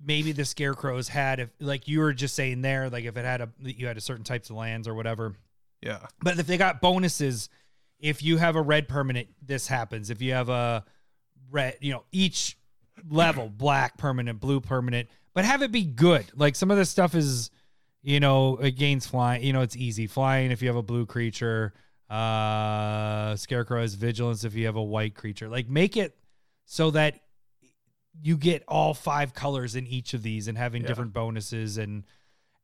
maybe the scarecrows had, if like you were just saying there, like if it had a, you had a certain types of lands or whatever, yeah but if they got bonuses, if you have a red permanent, this happens. If you have a red, you know, each level, black permanent, blue permanent, but have it be good. Like some of this stuff is, you know, it gains flying. You know, it's easy flying if you have a blue creature. Uh, Scarecrow has vigilance if you have a white creature. Like make it so that you get all five colors in each of these and having Yeah. different bonuses and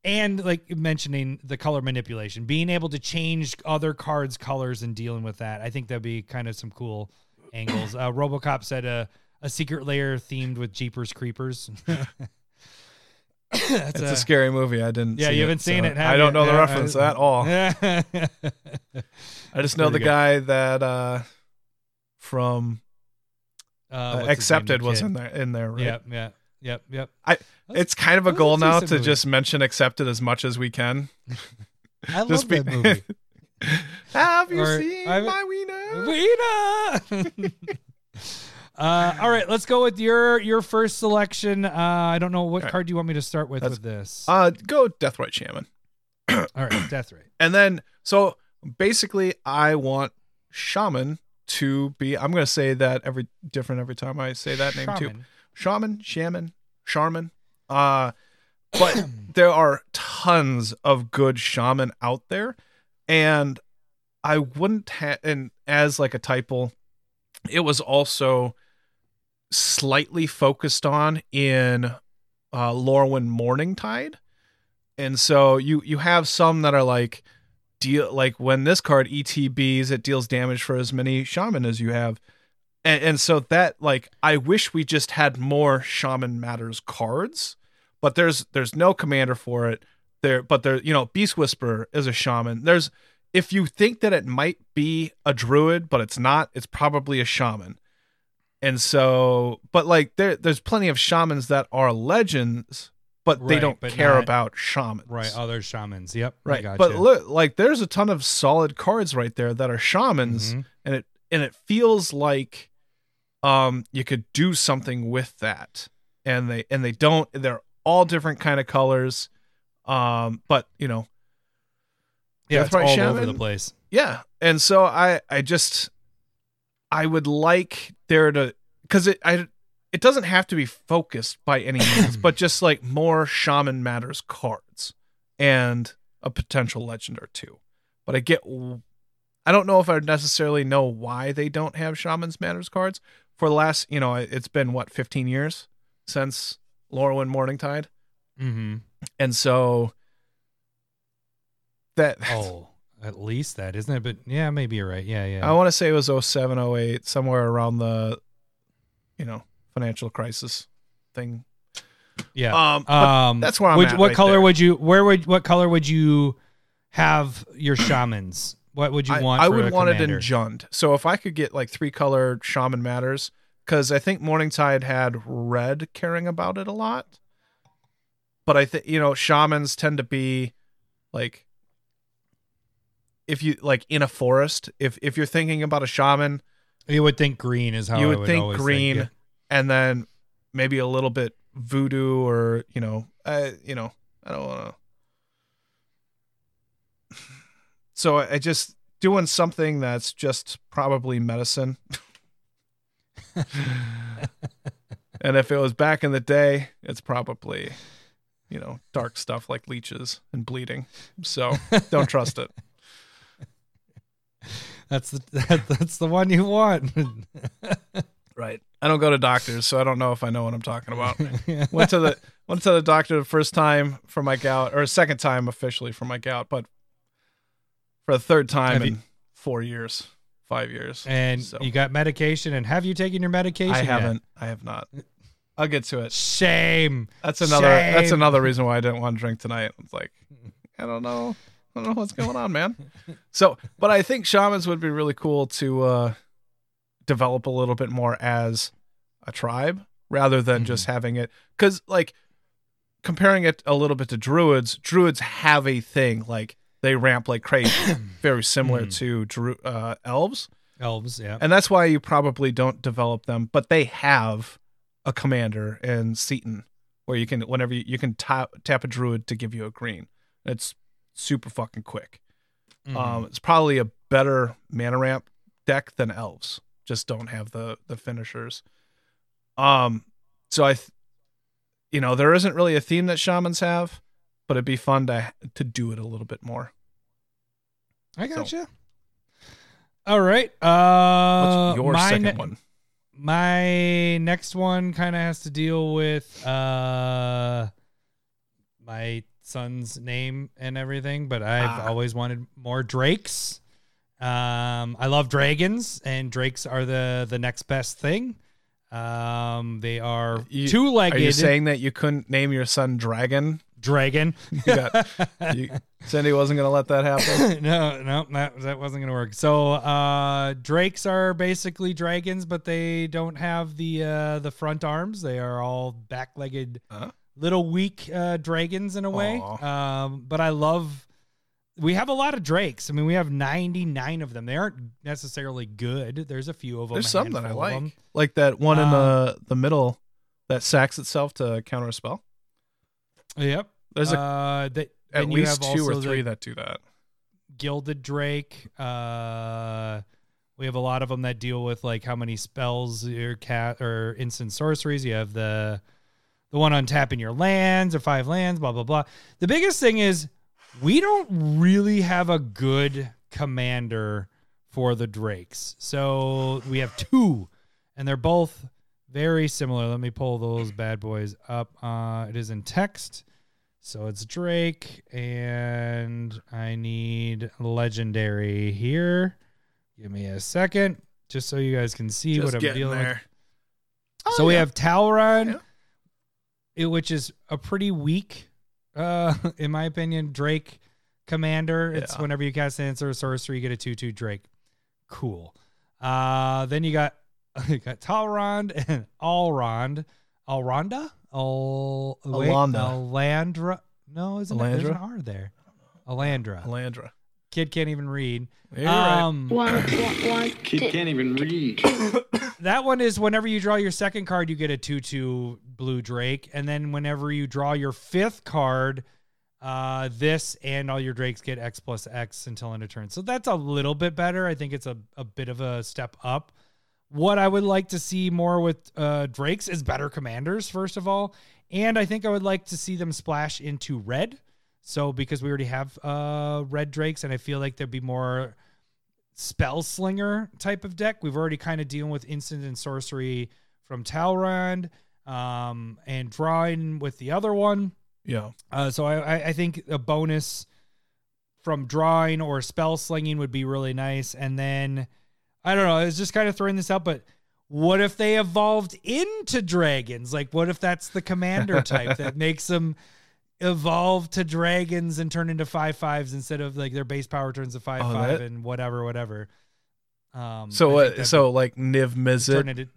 and like mentioning the color manipulation, being able to change other cards' colors and dealing with that. I think that'd be kind of some cool angles. Uh, RoboCop said a a secret layer themed with Jeepers Creepers. (laughs) That's it's a, scary movie i didn't yeah, you haven't seen so it. have i don't you? know the Yeah, reference I- at all (laughs) i just know the guy that uh from Uh, uh, what's his name, accepted was in there in there right Yep, yeah, yep, yep. I. it's kind of a goal a now to movie. just mention accepted as much as we can (laughs) I love Just be- that movie. Have you Or- seen I- my wiener Wiener. (laughs) uh, all right, let's go with your your first selection. Uh, I don't know what card do you want me to start with That's- with this. uh go deathrite shaman (clears throat) all right, Death Ray. And then, so basically, I want shaman to be. I'm going to say that every different every time I say that name too. Shaman. Shaman, shaman. Uh, but (clears throat) there are tons of good shaman out there, and I wouldn't have. And as like a typo, it was also slightly focused on in uh, Lorwyn Morningtide, and so you you have some that are like deal like when this card ETBs, it deals damage for as many shaman as you have. And, and so that like I wish we just had more shaman matters cards, but there's there's no commander for it. There but there you know Beast Whisperer is a shaman. There's if you think that it might be a druid but it's not, it's probably a shaman. And so but like there there's plenty of shamans that are legends but they don't but care not- about shamans. Right, other shamans. Yep, Right. But look, like there's a ton of solid cards right there that are shamans Mhm. and it and it feels like um you could do something with that. And they and they don't they're all different kind of colors. Um but, you know, Yeah, it's Deathrite all Shaman? over the place. Yeah. And so I I just I would like there to cuz it I it doesn't have to be focused by any means, (clears throat) but just like more shaman matters cards and a potential legend or two. But I get I don't know if I necessarily know why they don't have shamans matters cards for the last, you know, it's been what 15 years since Lorwyn Morningtide. Mm-hmm. And so that (laughs) Oh, at least that isn't it? But yeah, maybe you're right. Yeah, yeah. I want to say it was 07, 08, somewhere around the, you know, financial crisis thing. yeah. Um, Um, that's where I'm would, at What right color there. would you? Where would? What color would you have your (clears throat) shamans? What would you I, want? I would want it in Jund. So if I could get like three color shaman matters, because I think Morningtide had red caring about it a lot. But I think you know shamans tend to be like if you like in a forest. If if you're thinking about a shaman, You would think green is how you I would, think green, yeah. and then maybe a little bit voodoo or you know, uh, you know, I don't want to. (sighs) So I I just doing something that's just probably medicine. (laughs) and if it was back in the day, it's probably, you know, dark stuff like leeches and bleeding. So don't trust it. (laughs) That's the that, that's the one you want. (laughs) Right. I don't go to doctors, so I don't know if I know what I'm talking about. (laughs) went to the went to the doctor the first time for my gout, or a second time officially for my gout, but for the third time Have in you- four years, five years. and So, you got medication. And have you taken your medication? I haven't. I have not. I'll get to it. Shame. That's another. That's another reason why I didn't want to drink tonight. It's like I don't know. I don't know what's going on, man. So, but I think shamans would be really cool to uh, develop a little bit more as a tribe rather than just having it. Because, like, comparing it a little bit to druids, druids have a thing like they ramp like crazy, (coughs) very similar Mhm. to dru- uh, elves, Elves. Yeah. and that's why you probably don't develop them. But they have a commander in Seton where you can whenever you, you can tap tap a druid to give you a green. It's super fucking quick. Mhm. Um, it's probably a better mana ramp deck than elves. Just don't have the the finishers. Um, so I, th- you know, there isn't really a theme that shamans have, but it'd be fun to to do it a little bit more. I so- gotcha. All right. Uh, What's your second ne- one? My next one kind of has to deal with uh my son's name and everything, but I've Ah. always wanted more drakes. Um, I love dragons, and drakes are the the next best thing. Um, they are two Are you saying that you couldn't name your son Dragon? Dragon. (laughs) You got, you, Cindy wasn't gonna let that happen. (laughs) no, no, that that wasn't gonna work. So uh drakes are basically dragons, but they don't have the uh the front arms. They are all back-legged Huh? little weak uh dragons in a way. Um but I love we have a lot of drakes. I mean, we have 99 of them. They aren't necessarily good. There's a few of them. There's some that I like, like that one in Um, the the middle that sacks itself to counter a spell. Yep. There's a, uh, that, at least have two or three that do that. Gilded Drake. Uh, we have a lot of them that deal with like how many spells your cat or instant sorceries. You have the the one on tapping your lands or five lands, blah blah blah. The biggest thing is we don't really have a good commander for the Drakes. So we have two, and they're both very similar. Let me pull those bad boys up. Uh, it is in text. So it's Drake, and I need legendary here. Give me a second, just so you guys can see Just what I'm getting dealing with. there. so we have Talrand, Yeah. it- which is a pretty weak, uh, (laughs) in my opinion, Drake commander. It's Yeah. whenever you cast an answer or sorcery, you get a two-two Drake. Cool. Uh, then you got (laughs) you got Talrand and Alrond, Alronda, Al wait, Alonda. Alandra. No, isn't it? There's an R there. Alandra. Alandra. Kid can't even read. Yeah, you're right. um, One, one, one, Kid two, can't even read. (coughs) That one is whenever you draw your second card, you get a 2 2 blue Drake. And then whenever you draw your fifth card, Uh, this and all your drakes get X plus X until end of turn. So that's a little bit better. I think it's a, a bit of a step up. What I would like to see more with uh, drakes is better commanders, first of all. And I think I would like to see them splash into red. So because we already have uh, red drakes, and I feel like there'd be more spell slinger type of deck. We've already kind of dealing with instant and sorcery from Talrand um, and drawing with the other one. Yeah. Uh, so I, I- I think a bonus from drawing or spell slinging would be really nice. And then I don't know, I was just kind of throwing this out, but what if they evolved into dragons? Like, what if that's the commander type that (laughs) makes them evolve to dragons and turn into five fives instead of like their base power turns to five Oh, five that- and whatever, whatever. Um, So that'd So like Niv Mizzet, turn it into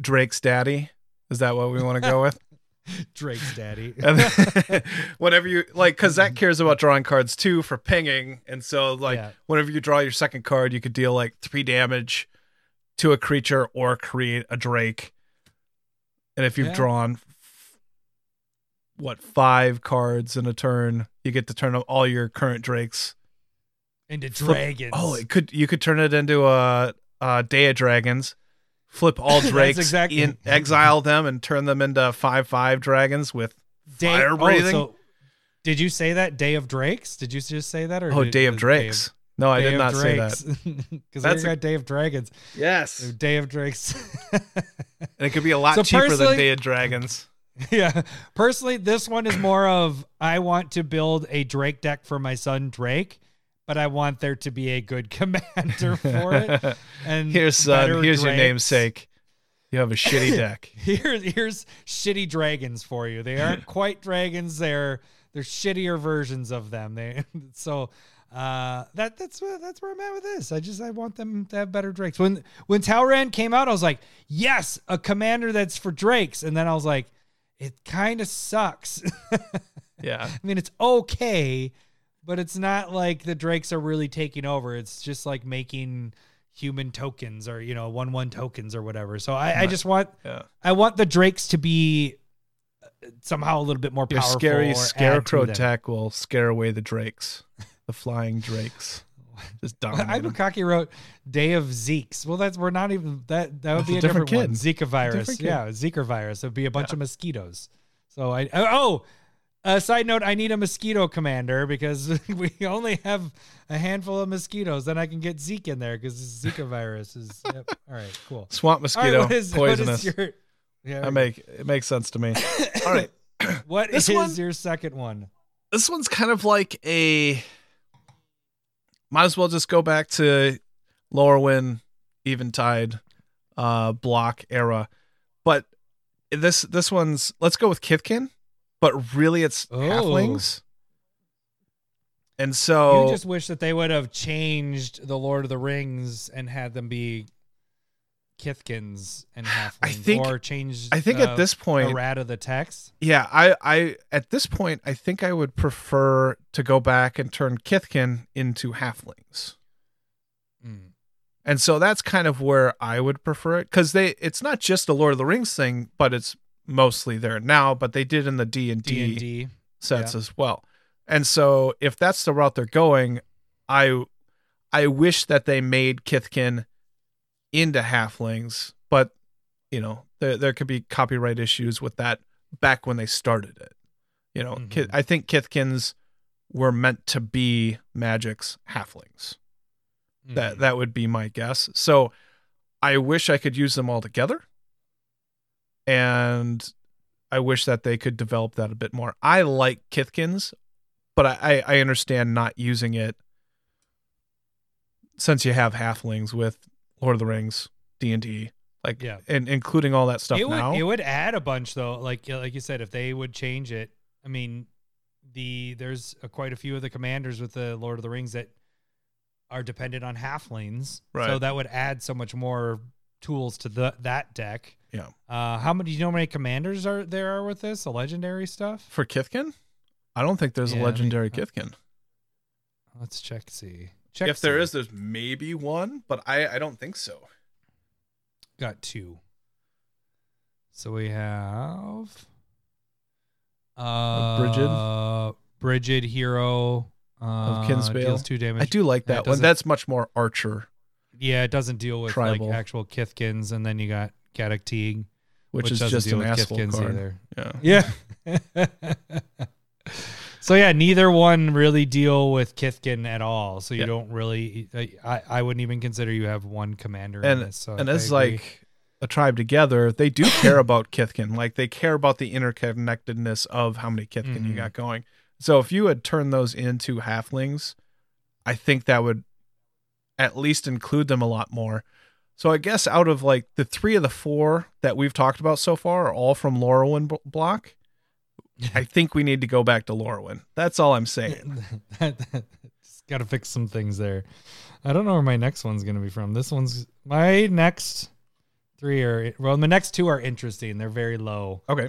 Drake's daddy. Is that what we want to go (laughs) with? (laughs) Drake's daddy. (laughs) Then, (laughs) whenever you like, because that cares about drawing cards too for pinging, and so like Yeah. whenever you draw your second card, you could deal like three damage to a creature or create a Drake. And if you've Yeah. drawn what five cards in a turn, you get to turn all your current Drakes. into Flip- dragons. Oh, it could you could turn it into a, a Day of Dragons. Flip all (laughs) Drakes, exactly- in, (laughs) exile them, and turn them into five five dragons with Day, fire oh, breathing. Oh, so did you say that Day of Drakes? Did you just say that or Oh, did- Day of was Drakes. no, I Day did of not say that. Because (laughs) That's we a- got Day of Dragons. Yes, Day of Drakes. and it could be a lot So cheaper than Day of Dragons. yeah. Personally, this one is more of I want to build a Drake deck for my son Drake, but I want there to be a good (laughs) commander for it. (laughs) And Here's son. Here's your namesake. You have a shitty (laughs) deck. Here's here's shitty dragons for you. They aren't quite dragons. They're they're shittier versions of them. They so uh that that's where that's where I'm at with this. I just I want them to have better drakes. When when Talrand came out, I was like, yes, a commander that's for drakes. And then I was like, it kind of sucks. Yeah. I mean, it's okay, but it's not like the drakes are really taking over. It's just like making human tokens or you know one one tokens or whatever. So I, I just want Yeah. I want the drakes to be uh, somehow a little bit more Your powerful. scary scarecrow deck will scare away the drakes, the flying drakes. (laughs) Just dominate I 'em. Wrote Day of Zeeks. Well, that's we're not even that that would That's be a different, different one. Zika virus. Different. Yeah, Zika virus. It'd be a bunch of mosquitoes. So I oh. Uh, side note: I need a mosquito commander because (laughs) we only have a handful of mosquitoes. Then I can get Zeke in there because Zika virus is. Yep. All right, cool. Swamp mosquito, right, is, poisonous. is your? Yeah, I make it makes sense to me. (coughs) All right. (coughs) what this is one- your second one? this one's kind of like a might as well just go back to lower Lorwyn Eventide uh block era. But this this one's let's go with Kithkin, but really it's Oh. halflings. And so you just wish that they would have changed the Lord of the Rings and had them be Kithkins and halflings, I think- or changed. I think uh, at this point errata the text. Yeah, I, I at this point I think I would prefer to go back and turn Kithkin into halflings. Mm. And so that's kind of where I would prefer it cuz they it's not just a Lord of the Rings thing, but it's mostly there now, but they did in the D and D&D sets yeah. as well. And so if that's the route they're going, I I wish that they made Kithkin into halflings, but you know, there there could be copyright issues with that back when they started it. You know, Ki- Mhm. I think Kithkins were meant to be Magic's halflings. That Mm. that would be my guess. So I wish I could use them all together. And I wish that they could develop that a bit more. I like Kithkins, but I, I, understand not using it since you have halflings with Lord of the Rings, D and D, like Yeah. and including all that stuff it would now. it would add a bunch though. Like like you said, if they would change it, I mean, the there's a, quite a few of the commanders with the Lord of the Rings that are dependent on halflings, so that would add so much more tools to the that deck. Yeah. Uh, how many? Do you know how many commanders are there are with this? The legendary stuff. For Kithkin, I don't think there's Yeah, I a mean, legendary uh, Kithkin. Let's check. See. Check. If there see. is, there's maybe one, but I I don't think so. got two. So we have Uh, Brigid? Brigid hero uh, Kinsbane? deals two damage. I do like Yeah, that one. That's much more archer, Yeah, it doesn't deal with Tribal. like actual Kithkins, and then you got Gaddock Teeg, which, is just an asshole Kithkins card. either. Yeah. Yeah. (laughs) so yeah, neither one really deal with Kithkin at all. So you Yeah. don't really. I I wouldn't even consider you have one commander in And this. So and as like a tribe together, they do care about Kithkin. Like they care about the interconnectedness of how many Kithkin you Mhm. got going. So if you had turned those into halflings, I think that would at least include them a lot more. So I guess out of like the three of the four that we've talked about so far are all from Lorwyn b- block. I (laughs) think we need to go back to Lorwyn. That's all I'm saying. (laughs) Just got to fix some things there. I don't know where my next one's going to be from. This one's my next three are well, the next two are interesting. They're very low Okay.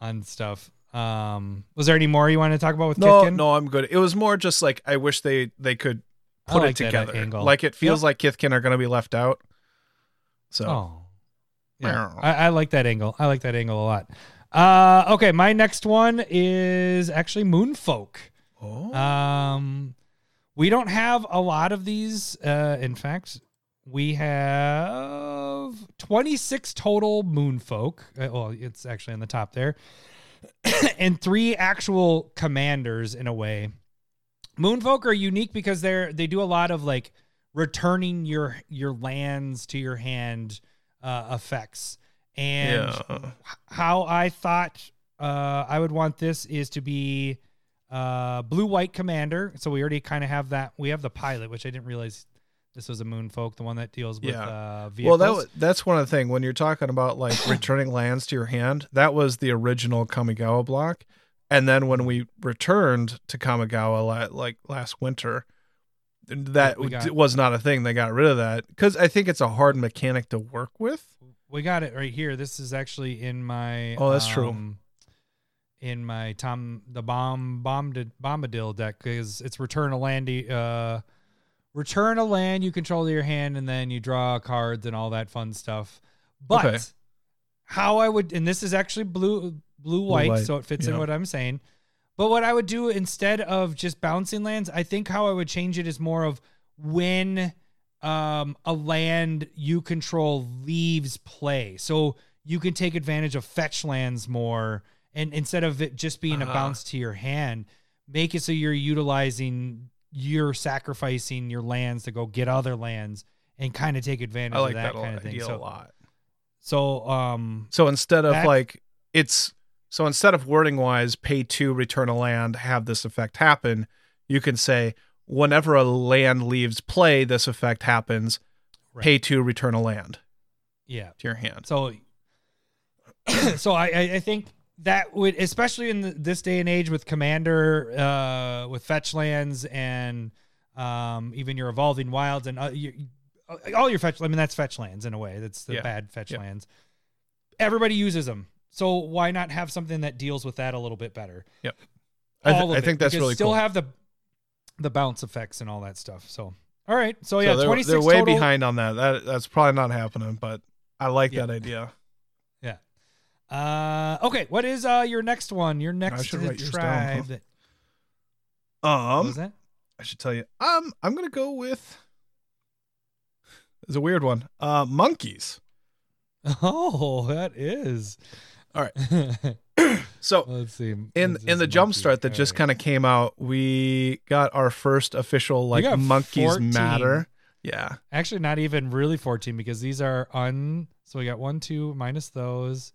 on stuff. Um, was there any more you wanted to talk about with No, Kithkin? no, I'm good. It was more just like I wish they they could put like it together. Like it feels Yep. like Kithkin are going to be left out. So Oh, yeah. I, I like that angle. I like that angle a lot. Uh, okay, my next one is actually Moonfolk. Oh. Um, we don't have a lot of these. Uh, in fact, we have 26 total Moonfolk. Uh, well, it's actually on the top there, (coughs) and three actual commanders in a way. Moonfolk are unique because they're they do a lot of like returning your your lands to your hand uh, effects. And yeah. how I thought uh, I would want this is to be uh, blue white commander. So we already kind of have that. We have the pilot, which I didn't realize this was a moonfolk, the one that deals with Yeah. uh, Well, that that's one of the thing when you're talking about like (coughs) returning lands to your hand. That was the original Kamigawa block, and then when we returned to Kamigawa la- like last winter, that got- was not a thing. They got rid of that because I think it's a hard mechanic to work with. we got it right here. This is actually in my. Oh, that's true. um, In my Tom the bomb bomb bombadil deck because it's return a land. Uh, return a land you control to your hand, and then you draw cards and all that fun stuff. But Okay. how I would, and this is actually blue blue white, white, so it fits in what I'm saying. But what I would do instead of just bouncing lands, I think how I would change it is more of when um, a land you control leaves play. So you can take advantage of fetch lands more. And instead of it just being a Ah. bounce to your hand, make it so you're utilizing, you're sacrificing your lands to go get other lands and kind of take advantage like of that, that, kind of thing. idea a So, lot. so um, So instead of That- like it's so instead of wording wise pay two return a land have this effect happen, you can say whenever a land leaves play, this effect happens. Right. Pay two return a land yeah. to your hand. So, (clears throat) so I, I think that would, especially in the, this day and age with Commander, uh, with fetch lands and um, even your evolving wilds and uh, you, all your fetch. I mean, that's fetch lands in a way. That's the Yeah. bad fetch Yeah. lands. Everybody uses them, so why not have something that deals with that a little bit better? Yep. I, th- of I it, think that's because really still cool. have the the bounce effects and all that stuff. So, all right. So, So yeah, they're, twenty six they're way total. behind on that. That that's probably not happening, but I like Yeah. that idea. Yeah. Uh, okay. What is uh your next one? Your next should write yours down, tribe. huh? that, what Um, was that? I should tell you. Um, I'm gonna go with. It's a weird one. Uh, monkeys. (laughs) Oh, that is. All right. (coughs) So Let's see. in in the jumpstart that just kind of came out, we got our first official like monkeys 14. matter. Yeah, actually not even really 14 because these are un. So we got one, two, minus those,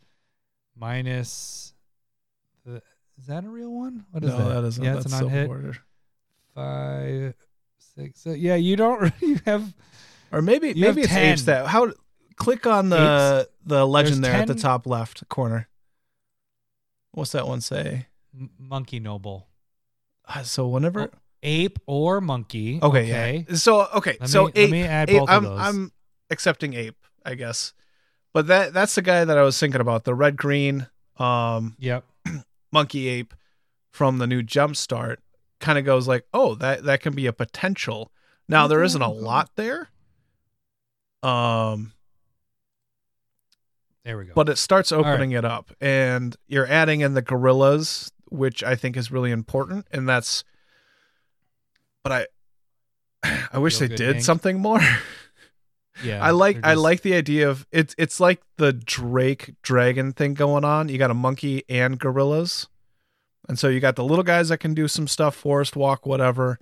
minus. The, is that a real one? What is no, that? that isn't. Yeah, that's it's an Civil unhit. War. Five, six. Uh, yeah, you don't. (laughs) You have. Or maybe You maybe it's 10. apes that. How? Click on the the legend There's there at the top left corner. What's that one say? m- Monkey noble, Uh, So whenever. ape or monkey. Okay, okay. yeah. So okay, Let so me- let me add ape- both of I'm those. I'm accepting ape, I guess. But that that's the guy that I was thinking about, the red green um Yep. (clears throat) monkey ape from the new Jumpstart. Kind of goes like, oh, that that can be a potential. Now there isn't a lot there, um, There we go. but it starts right. opening it up, and you're adding in the gorillas which I think is really important, and that's. But I, (sighs) I wish Feel they did something more. (laughs) Yeah, I like they're I like the idea of it's it's like the Drake dragon thing going on. You got a monkey and gorillas. And so you got the little guys that can do some stuff, forest walk, whatever.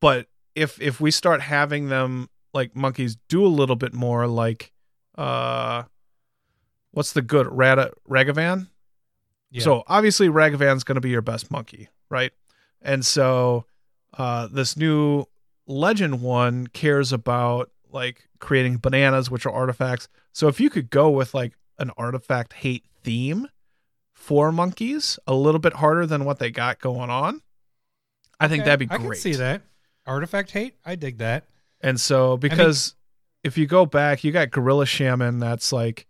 But if if we start having them like monkeys do a little bit more like uh what's the good Rada Ragavan? Yeah. So obviously Ragavan's going to be your best monkey, right? And so uh, this new legend one cares about like creating bananas, which are artifacts. So if you could go with like an artifact hate theme for monkeys, a little bit harder than what they got going on, I think Okay, that'd be great. I can see that. Artifact hate, I dig that. And so because if you go back, you got Gorilla Shaman that's like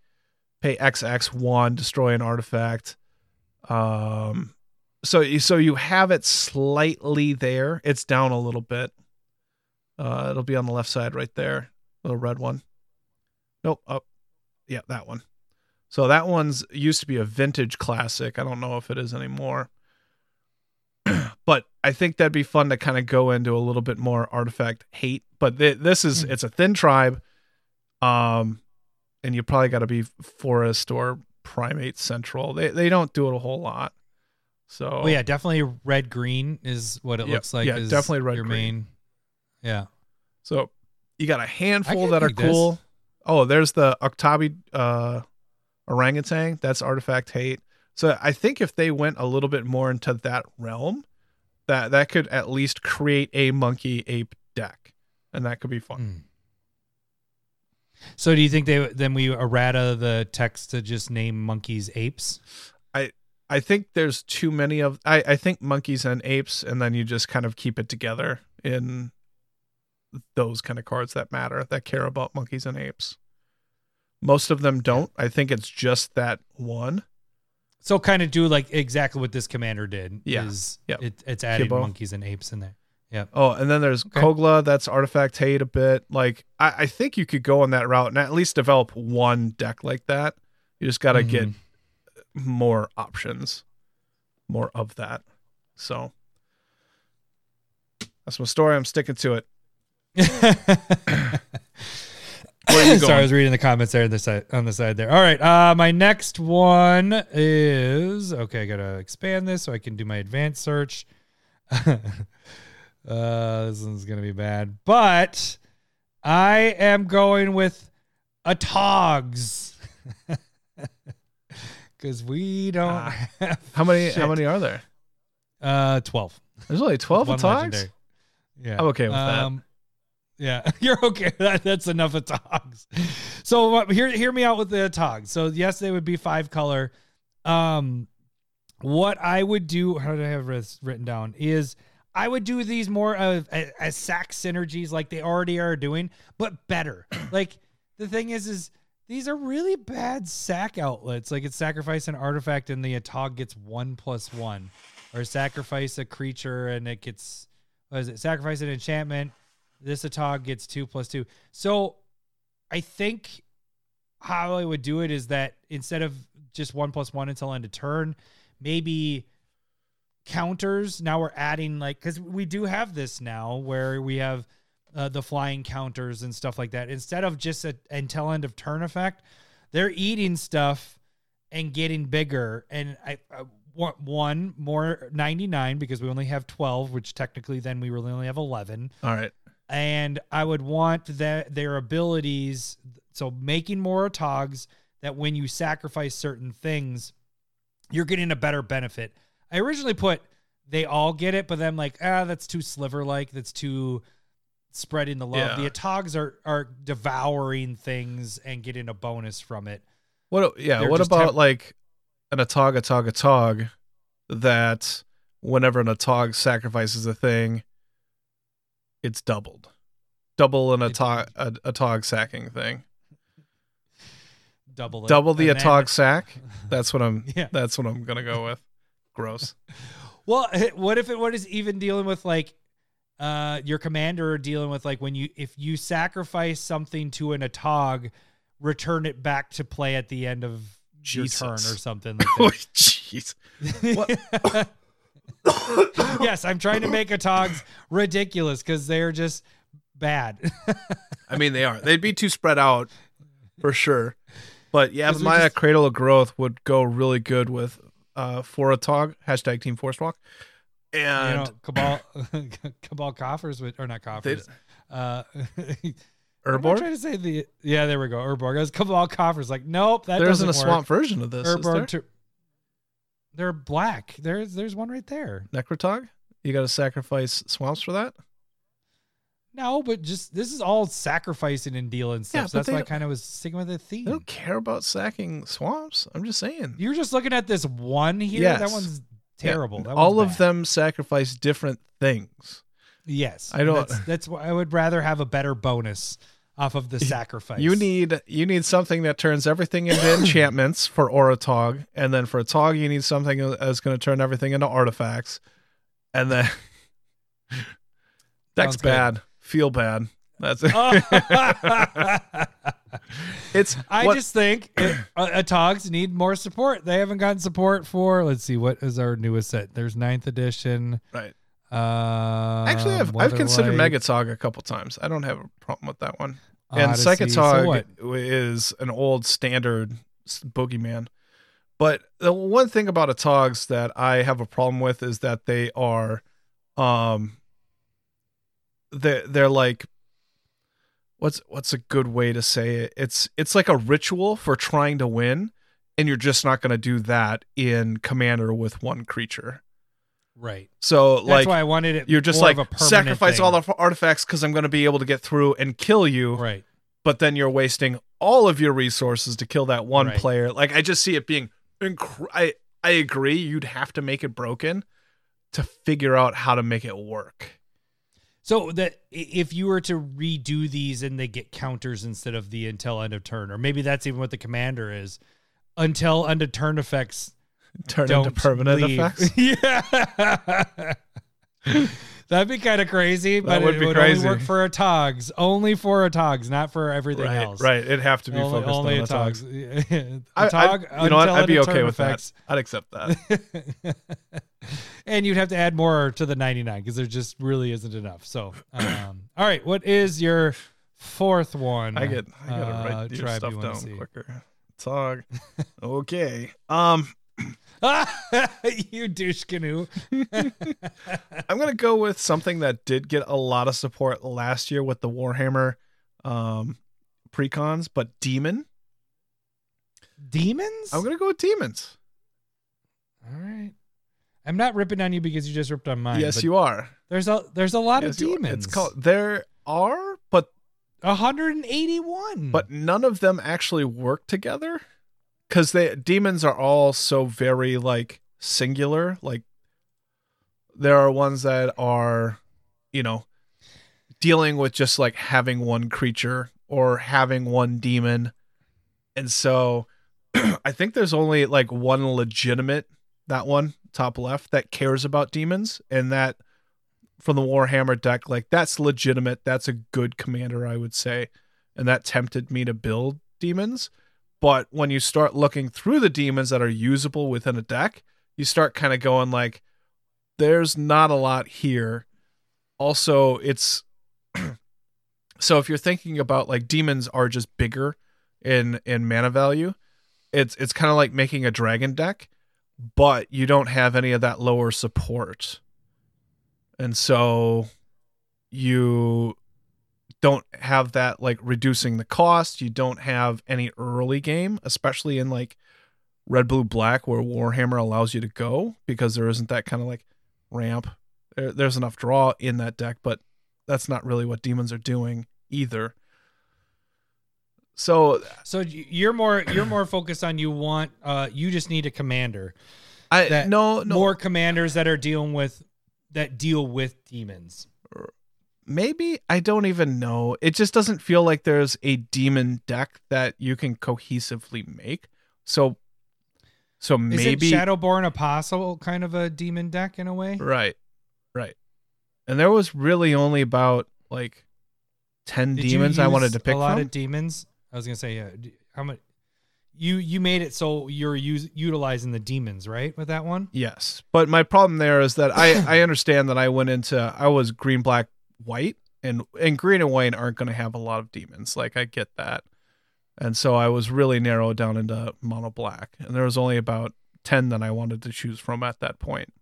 pay XX1, destroy an artifact. Um so you so you have it slightly there. It's down a little bit. Uh it'll be on the left side right there. Little red one. Nope, up. Yeah, that one. So that one's used to be a vintage classic. I don't know if it is anymore. (clears throat) but I think that'd be fun to kind of go into a little bit more artifact hate. But th- this is Mm. it's a thin tribe, um, and you probably got to be forest or primate central. They they don't do it a whole lot. So Well, yeah, definitely red green is what it Yeah, looks like. yeah, is definitely red your green. main. Yeah, So you got a handful that are dig this. cool. Oh, there's the Uktabi uh, orangutan. That's artifact hate. So I think if they went a little bit more into that realm, that that could at least create a monkey ape deck, and that could be fun. Mm. So do you think they then we errata the text to just name monkeys apes? I I think there's too many of. I I think monkeys and apes, and then you just kind of keep it together in those kind of cards that matter that care about monkeys and apes. Most of them don't. I think it's just that one. So kind of do like exactly what this commander did. Yeah. is Yep. it, it's adding monkeys and apes in there. Yep. Oh, and then there's Okay. Kogla. That's artifact hate a bit. Like I, I think you could go on that route and at least develop one deck like that. You just got to get Mhm. more options, more of that. So that's my story. I'm sticking to it. (laughs) Where are you (coughs) Sorry, I was reading the comments there on the side on the side there. All right. Uh my next one is okay, I gotta expand this so I can do my advanced search. (laughs) uh this one's gonna be bad. But I am going with a togs. (laughs) Cause we don't Ah. have How many? How many are there? uh twelve. There's only twelve of Togs. legendary. Yeah. I'm okay with that. Yeah, (laughs) you're okay. (laughs) That, that's enough of togs. So uh, hear hear me out with the togs. So yes, they would be five color. Um, what I would do, how did I have this written down? Is I would do these more of as, sack synergies like they already are doing, but better. (clears throat) like the thing is, is these are really bad sack outlets. Like it's sacrifice an artifact and the tog gets one plus one, or sacrifice a creature and it gets what is it? Sacrifice an enchantment. This Atog gets two plus two. So I think how I would do it is that instead of just one plus one until end of turn, maybe counters. Now we're adding like because we do have this now where we have uh, the flying counters and stuff like that. Instead of just a until end of turn effect, they're eating stuff and getting bigger. And I, I want one more 99 because we only have 12, which technically then we really only have 11 All right. and I would want that their abilities. So making more togs that when you sacrifice certain things, you're getting a better benefit. I originally put they all get it, but then like ah, that's too sliver like. That's too spreading the love. Yeah. The togs are are devouring things and getting a bonus from it. What? Yeah. They're what about like an Atog, Atog, Atog that whenever an Atog sacrifices a thing, it's doubled, double an Atog, a, Atog sacking thing, Double it. double the And then- Atog sack. That's what I'm. (laughs) Yeah. That's what I'm gonna go with. Gross. (laughs) Well, (laughs) what if it what is even dealing with like uh your commander dealing with like when you if you sacrifice something to an atog, return it back to play at the end of your turn or something (laughs) like Oh, that. Jeez. yes, I'm trying to make a Togs ridiculous because they're just bad. I mean, they are. They'd be too spread out for sure. But yeah, Maya just- Cradle of Growth would go really good with uh for a tog hashtag Team Force Walk. you And know, Cabal (laughs) (laughs) Cabal coffers with or not coffers. Uh, what am I Urborg? trying to say the yeah, there we go. Urborg. I was Cabal coffers. Like, nope, that There isn't a work. swamp version of this. Is there? Urborg. Tur- they're black. There's there's one right there. Necrotog? You got to sacrifice swamps for that? No, but just this is all sacrificing and dealing stuff. Yeah, so that's why I kind of was sticking with the They theme. don't care about sacking swamps. I'm just saying. You're just looking at this one here. Yes. That one's Yeah, terrible. That All one's of bad. them sacrifice different things. Yes, I don't- That's, that's why I would rather have a better bonus off of the (laughs) sacrifice. You need you need something that turns everything into (coughs) enchantments for Auratog, and then for Atog you need something that's going to turn everything into artifacts, and then (laughs) that's Sounds good. Feel bad. That's it. (laughs) it's. what- just think it, uh, uh, Togs need more support. They haven't gotten support for. Let's see, what is our newest set? There's ninth edition. right. Uh, Actually, I've I've considered Megatog a couple times. I don't have a problem with that one. and Psychotog is an old standard boogeyman. But the one thing about Atogs that I have a problem with is that they are, um, they they're like, what's what's a good way to say it? It's it's like a ritual for trying to win, and you're just not going to do that in Commander with one creature. right. So That's like why I wanted it. you're just like of a permanent sacrifice thing. all the artifacts because I'm going to be able to get through and kill you right. but then you're wasting all of your resources to kill that one Right. player. Like I just see it being incre- I I agree you'd have to make it broken to figure out how to make it work. So that if you were to redo these and they get counters instead of the until end of turn, or maybe that's even what the commander is, until end of turn effects Turn into permanent leave. effects. (laughs) yeah. (laughs) That'd be kind of crazy, but would it be would crazy. only work for a Togs. Only for a Togs, not for everything Right, else. right. It'd have to be Only, focused only on a the Togs. Togs. (laughs) a I, Tog, I, you know what? until I'd be okay with effects. that. I'd accept that. (laughs) and you'd have to add more to the 99 because there just really isn't enough. So, (clears throat) um, all right, what is your fourth one? I get I gotta uh, write your stuff you down see? quicker. Tog. (laughs) okay. Um (laughs) you douche canoe. I'm gonna go with something that did get a lot of support last year with the Warhammer um precons, but demon. Demons? I'm gonna go with demons. All right. I'm not ripping on you because you just ripped on mine. yes, you are. There's a there's a lot Yes, of demons. It's called there are, but 181. but none of them actually work together because they demons are all so very like singular. Like there are ones that are, you know, dealing with just like having one creature or having one demon, and so (clears throat) I think there's only like one legitimate that one top left that cares about demons and that from the Warhammer deck, like that's legitimate. That's a good commander, I would say. And that tempted me to build demons. But when you start looking through the demons that are usable within a deck, you start kind of going like, there's not a lot here. Also, it's (clears throat) so if you're thinking about like demons are just bigger in in mana value, it's it's kind of like making a dragon deck, but you don't have any of that lower support. And so you don't have that like reducing the cost. You don't have any early game especially in like red blue black where warhammer allows you to go because there isn't that kind of like ramp. There, there's enough draw in that deck but that's not really what demons are doing either so So you're more you're more focused on you want uh you just need a commander. i That no no More commanders that are dealing with that deal with demons. maybe I don't even know. It just doesn't feel like there's a demon deck that you can cohesively make. So so Is maybe it Shadowborn Apostle kind of a demon deck in a way? right. Right. And there was really only about like 10 Did demons I wanted to pick a lot from. of demons. I was gonna say yeah. How much? you you made it so you're us- utilizing the demons, right? With that one? Yes, but my problem there is that I I understand that I went into I was green black white and and green and white aren't to have a lot of demons. Like I get that, and so I was really narrowed down into mono black, and there was only about ten that I wanted to choose from at that point.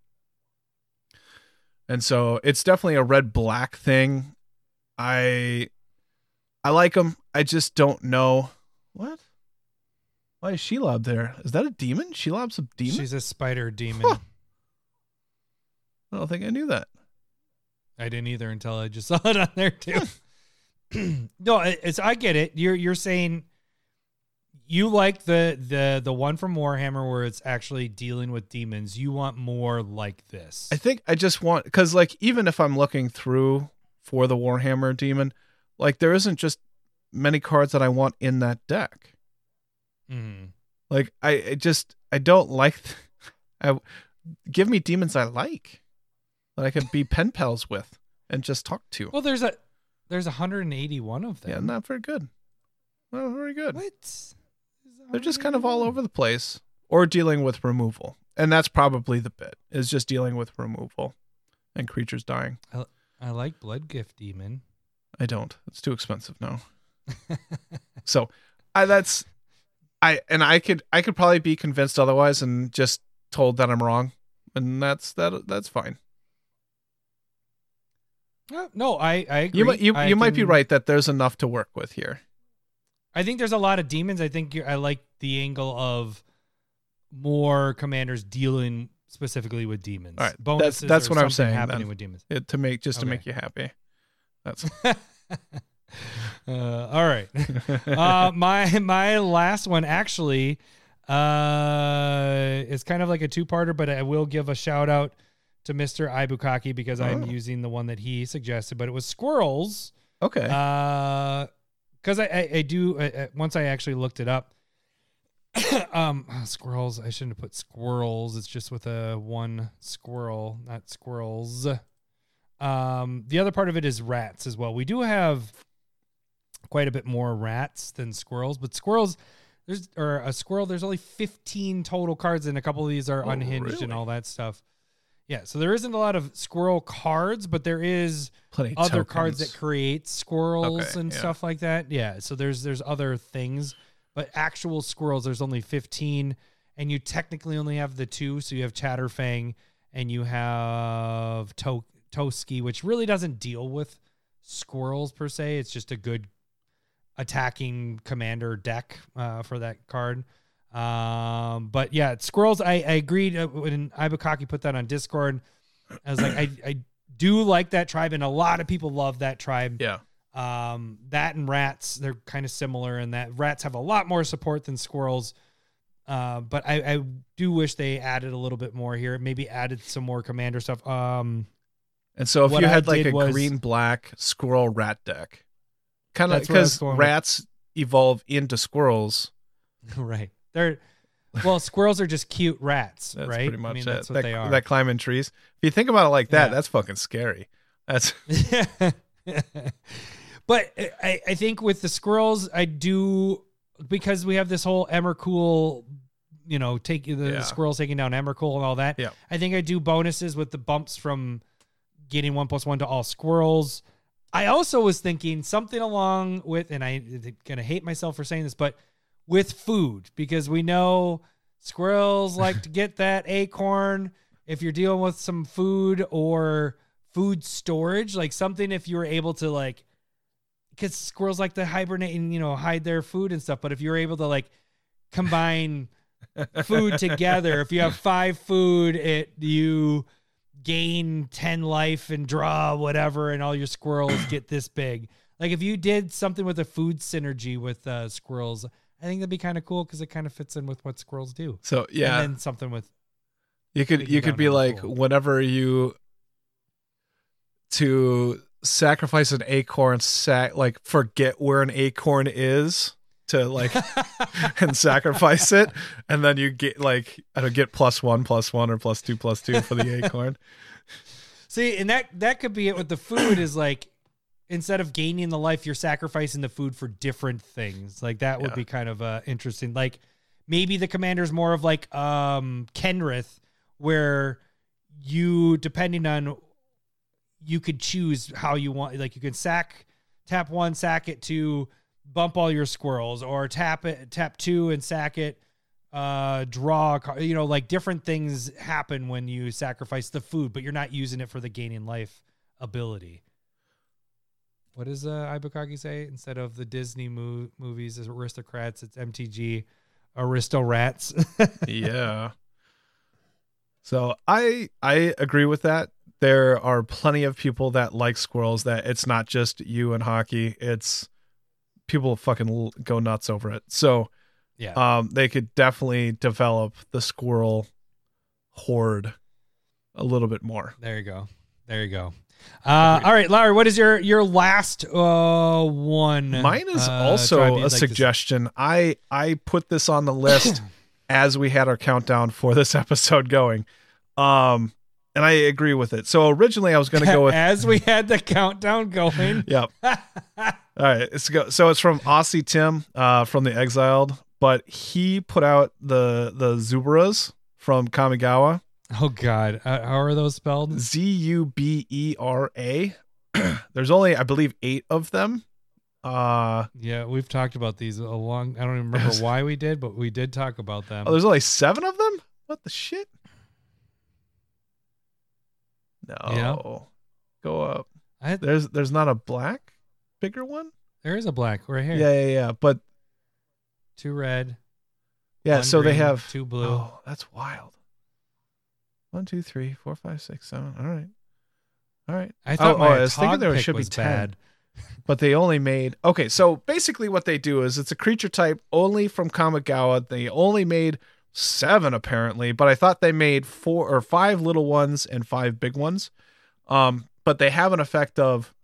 And so it's definitely a red black thing. I I like them. I just don't know what. Why is Shelob there? Is that a demon? Shelob's a demon. She's a spider demon. Huh. I don't think I knew that. I didn't either until I just (laughs) saw it on there too. (clears throat) no, it- it's I get it. You're you're saying you like the the the one from Warhammer where it's actually dealing with demons. You want more like this. I think I just want because like even if I'm looking through for the Warhammer demon, like there isn't just many cards that I want in that deck. Mhm. Like I, I just I don't like. I give me demons I like that I can be pen pals with and just talk to. Well, there's a there's 181 of them. yeah, not very good. Not very good. What? They're just kind of all over the place or dealing with removal. And that's probably the bit is just dealing with removal and creatures dying. I like Blood Gift Demon. I don't. It's too expensive now. (laughs) So I that's I and I could I could probably be convinced otherwise and just told that I'm wrong. And that's that that's fine. Uh, no, I I agree. You might you, I you might be right that there's enough to work with here. I think there's a lot of demons. I think you're, I like the angle of more commanders dealing specifically with demons. All right, that's- Bonuses that's or what I'm saying, Happening then. with demons. It, to make just to make you happy. That's (laughs) uh, all right. uh, (laughs) my my last one actually uh, is kind of like a two parter, but I will give a shout out to Mr. Ibukaki because I'm Oh. using the one that he suggested. But it was squirrels. okay. Uh, because I, I I do uh, uh, once I actually looked it up. (coughs) um, squirrels. I shouldn't have put squirrels. It's just with a one squirrel, not squirrels. Um, the other part of it is rats as well. We do have quite a bit more rats than squirrels, but squirrels. There's or a squirrel. There's only 15 total cards, and a couple of these are Oh, unhinged and all that stuff. Yeah, so there isn't a lot of squirrel cards, but there is Plenty other cards that create squirrels Okay, and yeah. stuff like that. Yeah. So there's there's other things, but actual squirrels there's only 15 and you technically only have the two, so you have Chatterfang and you have to- Toski, which really doesn't deal with squirrels per se. It's just a good attacking commander deck uh, for that card. Um, but yeah, squirrels. I, I agreed uh, when Ibukaki put that on Discord. I was like, I, I do like that tribe, and a lot of people love that tribe. Yeah. Um, that and rats, they're kind of similar in that rats have a lot more support than squirrels. Uh, but I, I do wish they added a little bit more here. Maybe added some more commander stuff. Um, And so if What you I had like a was- green black squirrel rat deck, kind of That's where I was because rats evolve into squirrels. (laughs) right. They're well, squirrels are just cute rats, That's right? pretty much I mean, it. that's what that, they are. that climb in trees. If you think about it like that, Yeah. that's fucking scary. That's (laughs) (laughs) but I, I think with the squirrels, I do because we have this whole Emrakul, you know, take the Yeah. squirrels taking down Emrakul and all that. Yeah. I think I do bonuses with the bumps from getting one plus one to all squirrels. I also was thinking something along with, and I'm gonna hate myself for saying this, but with food because we know squirrels (laughs) like to get that acorn. If you're dealing with some food or food storage, like something, if you were able to like, because squirrels like to hibernate and you know hide their food and stuff. But if you're able to like combine (laughs) food together, if you have five food, it you gain 10 life and draw whatever and all your squirrels (clears throat) get this big like if you did something with a food synergy with uh squirrels i think that'd be kind of cool because it kind of fits in with what squirrels do so yeah. and then something with you could you could be like cool. whenever you to sacrifice an acorn, sac like forget where an acorn is to like (laughs) and sacrifice it, and then you get like I don't get plus one plus one or plus two plus two for the acorn. (laughs) see and that that could be it with the food is like instead of gaining the life you're sacrificing the food for different things like that would Yeah. be kind of uh interesting like maybe the commander's more of like um Kenrith, where you depending on you could choose how you want like you can sack tap one, sack it to bump all your squirrels, or tap it tap two and sack it uh draw you know like different things happen when you sacrifice the food but you're not using it for the gaining life ability what does uh Ibukaki say instead of the disney mo- movies aristocrats it's mtg aristo rats (laughs) yeah. So I I agree with that. There are plenty of people that like squirrels. That it's not just you and hockey. It's people fucking go nuts over it. So yeah um, they could definitely develop the squirrel horde a little bit more. there you go there you go uh all right larry what is your your last uh one Mine is uh, also a like suggestion. I I put this on the list (clears throat) as we had our countdown for this (laughs) episode going. Um and I agree with it. So originally I was going to go (laughs) with as we had the countdown going (laughs) Yep. (laughs) All right, let's go. So it's from Aussie Tim uh from the Exiled, but he put out the the Zubras from Kamigawa. oh god uh, how are those spelled Z U B E R A. (clears throat) There's only I believe 8 of them. Uh Yeah, we've talked about these a long. I don't even remember why we did, but we did talk about them. Oh, there's only seven of them? What the shit? No. Yeah. Go up. There's there's not a black bigger one? there is a black right here. Yeah, yeah, yeah. But two red. yeah, so they have two blue. Oh, that's wild. One, two, three, four, five, six, seven. All right. All right. I thought oh, my oh, I was thinking there should be was 10. bad. (laughs) but they only made okay so basically what they do is it's a creature type only from kamigawa they only made seven apparently but i thought they made four or five little ones and five big ones um but they have an effect of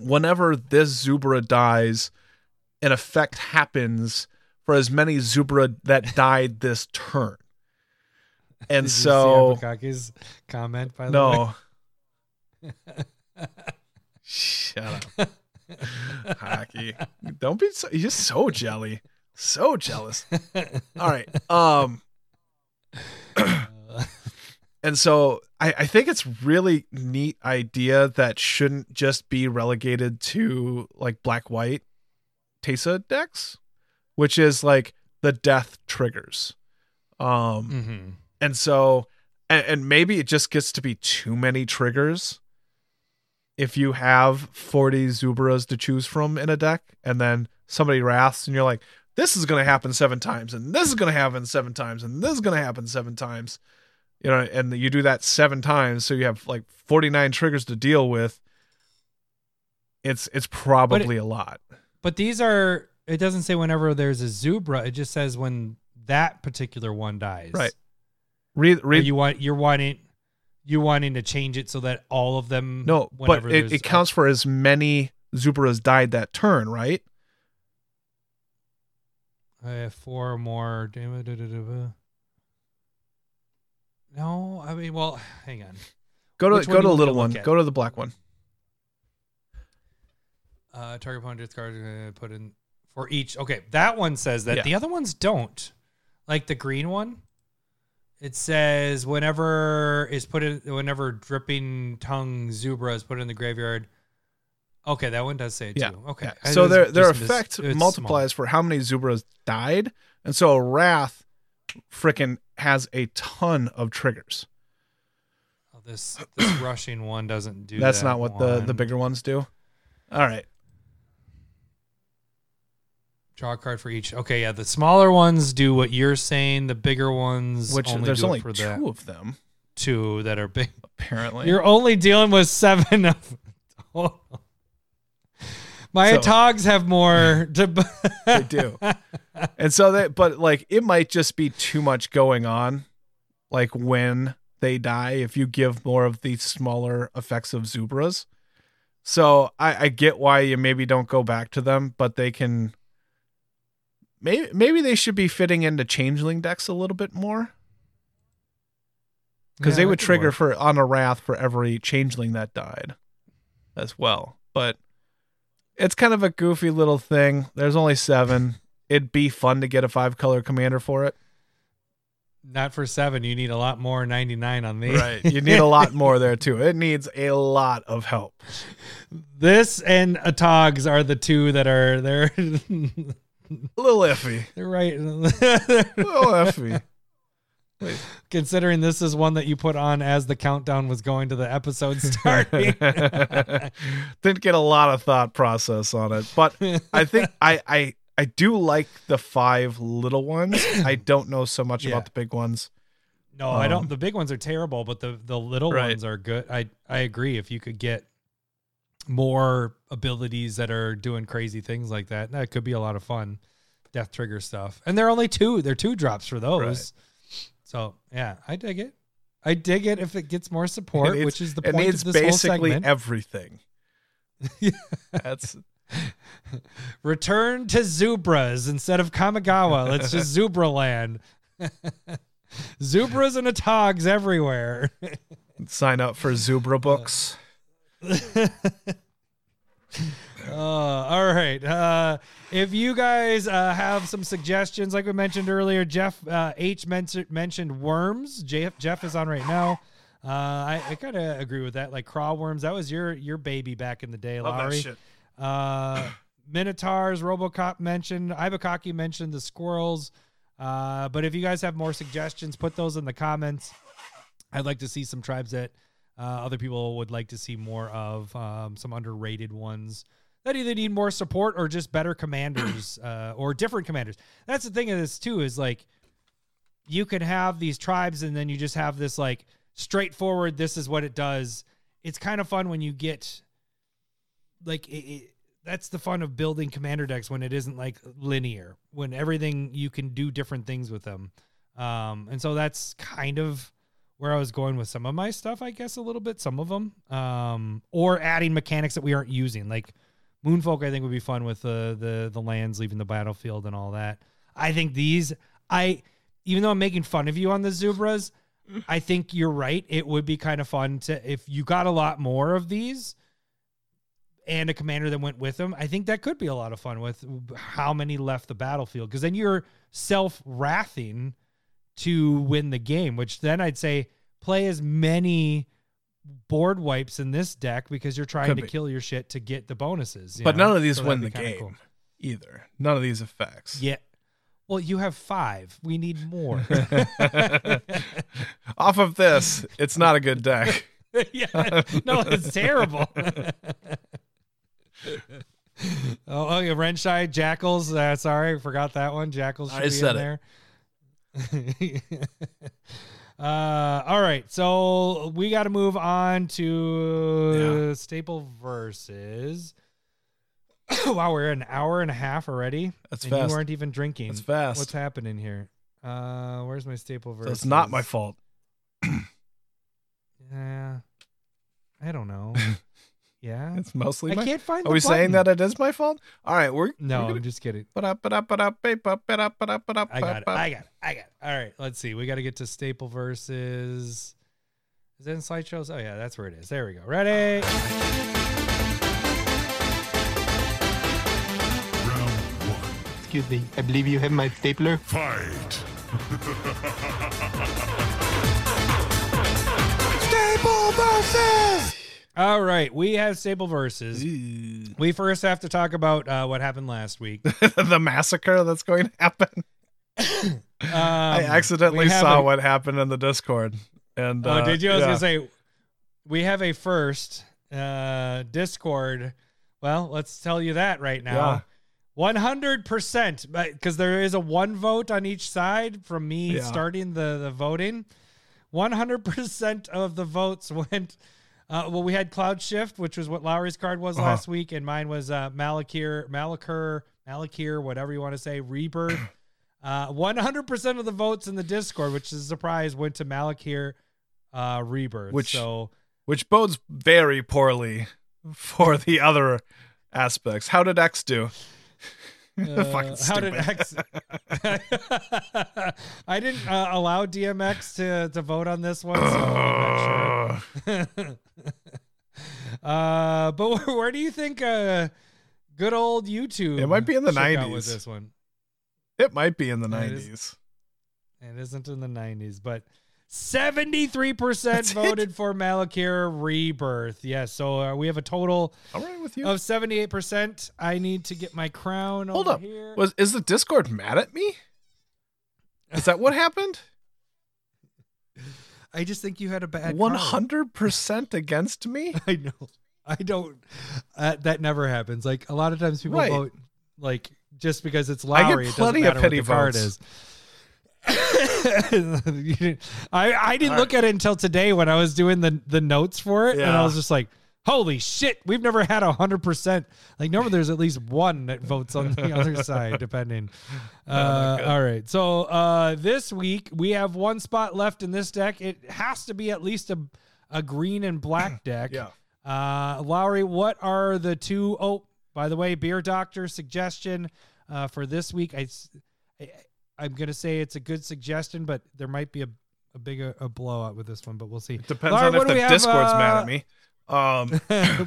whenever this zubra dies an effect happens for as many zubra that died this turn (laughs) and Did so Abukaki's comment by the way? no (laughs) Shut up. (laughs) Hockey. Don't be so you're just so jelly. So jealous. All right. Um (laughs) and so I, I think it's really neat idea that shouldn't just be relegated to like black white Teysa decks, which is like the death triggers. Um Mhm. and so, and, and maybe it just gets to be too many triggers if you have 40 Zubras to choose from in a deck, and then somebody wraths, and you're like, this is going to happen seven times, and this is going to happen seven times, and this is going to happen seven times. You know, and you do that seven times, so you have like 49 triggers to deal with. It's it's probably a lot. But these are. It doesn't say whenever there's a zebra. It just says when that particular one dies. Right. Read Or read you want you're wanting you wanting to change it so that all of them. no, but it, it a- counts for as many Zubras died that turn, right? I have four more. No, I mean, well, hang on. Go to Which go to the little one. Go to the black one. Uh, target opponent discard uh, put in for each. Okay, that one says that. Yeah. The other ones don't. Like the green one, it says whenever is put in, whenever dripping tongue zebra is put in the graveyard. Okay, that one does say it Yeah. too. Okay, Yeah. So their their mis- effect it's multiplies for how many Zubras died, and so a Wrath frickin' has a ton of triggers. Oh, this this (coughs) rushing one doesn't do. That's that not what the the bigger ones do. All right. Draw a card for each. Okay, yeah, the smaller ones do what you're saying. The bigger ones, Which only there's only for two the of them two that are big. apparently. You're only dealing with seven of. My So- togs have more (laughs) to. they do. and so that. but like it might just be too much going on like when they die if you give more of the smaller effects of zubras so i i get why you maybe don't go back to them but they can maybe maybe they should be fitting into changeling decks a little bit more because Yeah, they would trigger work. for on a wrath for every changeling that died as well but it's kind of a goofy little thing there's only seven it'd be fun to get a five color commander for it. Not for seven. You need a lot more 99 on these. Right. You need a (laughs) lot more there too. It needs a lot of help. This and Atogs are the two that are they're (laughs) A little iffy. they're right. (laughs) A little iffy. (laughs) Considering this is one that you put on as the countdown was going to the episode (laughs) starting. (laughs) Didn't get a lot of thought process on it, but I think I I I do like the five little ones. (coughs) I don't know so much Yeah. about the big ones. No, I Um, don't. The big ones are terrible, but the the little Right. ones are good. I I agree. If you could get more abilities that are doing crazy things like that, that could be a lot of fun. Death trigger stuff, and they're only two. They're two drops for those. Right. So yeah, I dig it. I dig it if it gets more support, (laughs) which is the point of this whole basically segment. everything. (laughs) That's Return to Zubras instead of Kamigawa. Let's just (laughs) Zubra land. Zubras and Atogs everywhere. sign up for Zubra books. Uh, all right. Uh, if you guys uh, have some suggestions, like we mentioned earlier, Jeff uh, H mentioned mentioned worms. Jeff Jeff is on right now. Uh, I, I kind of agree with that. Like craw worms, that was your your baby back in the day, Love Lowery. shit. Uh, Minotaurs, RoboCop mentioned, Ibukaki mentioned the squirrels. Uh, but if you guys have more suggestions, put those in the comments. I'd like to see some tribes that uh, other people would like to see more of, um, some underrated ones that either need more support or just better commanders (clears throat) uh, or different commanders. That's the thing of this too is like you can have these tribes and then you just have this like straightforward. This is what it does. It's kind of fun when you get like it, it, that's the fun of building commander decks when it isn't like linear when everything you can do different things with them um and so that's kind of where i was going with some of my stuff i guess a little bit some of them um or adding mechanics that we aren't using like moonfolk i think would be fun with the the the lands leaving the battlefield and all that. I think these i even though i'm making fun of you on the zubras i think you're right. It would be kind of fun to if you got a lot more of these and a commander that went with them, I think that could be a lot of fun with how many left the battlefield. Because then you're self wrathing to win the game, which then I'd say play as many board wipes in this deck because you're trying Could to be. kill your shit to get the bonuses. you But know? none of these So win the kinda game cool. either. None of these effects. Yeah. Well, you have five. We need more. (laughs) (laughs) Off of this, it's not a good deck. (laughs) yeah. No, it's terrible. oh, oh, yeah, Renshai, Jackals. Uh, sorry, forgot that one. Jackals should I be said in it. there. Uh, all right, so we got to move on to staple verses. (coughs) wow, we're an hour and a half already. That's and fast. You weren't even drinking. That's fast. What's happening here? Uh, where's my staple So verses? it's not my fault. (coughs) Yeah, I don't know. (laughs) Yeah, It's mostly I my can't find. Are the we saying that it is my fault? All right, we're No, we're I'm gonna- just kidding. Ba-da-ba-da-ba-da-ba-ba-ba-da-ba-da. I got it. I got it. I got it. All right, let's see. We got to get to staple verses. Is it in slideshows? Oh yeah, that's where it is. There we go. Ready? Round one. Excuse me, I believe you have my stapler. Fight. (laughs) All right, we have staple verses. We first have to talk about uh, what happened last week. (laughs) the massacre that's going to happen. (coughs) Um, I accidentally saw a- what happened in the Discord. And Oh, uh, did you? I was yeah. gonna say we have a first uh Discord. Well, let's tell you that right now. One hundred percent, because there is a one vote on each side from me Yeah. starting the the voting. One hundred percent of the votes (laughs) went. Uh, well, we had Cloud Shift, which was what Lowery's card was Uh-huh. last week, and mine was uh, Malakir, Malakir, Malakir, whatever you want to say, Rebirth. (coughs) Uh, 100% of the votes in the Discord, which is a surprise, went to Malakir uh, Rebirth. Which- so which bodes very poorly for the other aspects. How did X do? (laughs) Fucking Uh, how did stupid. X? (laughs) I didn't uh, allow DMX to to vote on this one, so sure. (laughs) uh, but where, where do you think uh, good old YouTube? It might be in the shook out with 90s. this one. It might be in the It is- nineties. It isn't in the 90s, but 73% That's it? voted for Malakir Rebirth. Yes, so uh, we have a total I'm right with you. of 78%. I need to get my crown Hold over up. here. Was is the Discord mad at me? Is that what happened? (laughs) I just think you had a bad hundred percent against me. (laughs) I know. I don't. Uh, that never happens. Like a lot of times people Right. vote like just because it's Lowery, I get Lowery. it doesn't plenty of pity what the card votes. is. Didn't- (laughs) I I didn't look at it until today when I was doing the the notes for it, and I was just like, "Holy shit! We've never had a hundred percent. Like normally there's at least one that votes on the other (laughs) side, depending." Uh, all right, so uh, this week we have one spot left in this deck. It has to be at least a a green and black (clears throat) deck. Yeah. Uh, Lowery, what are the two oh by the way, beer doctor suggestion uh, for this week? I, I am gonna say it's a good suggestion, but there might be a a big a, a blowout with this one, but we'll see. It Depends Laura, on if the have, Discord's mad uh, at me. (laughs) Um,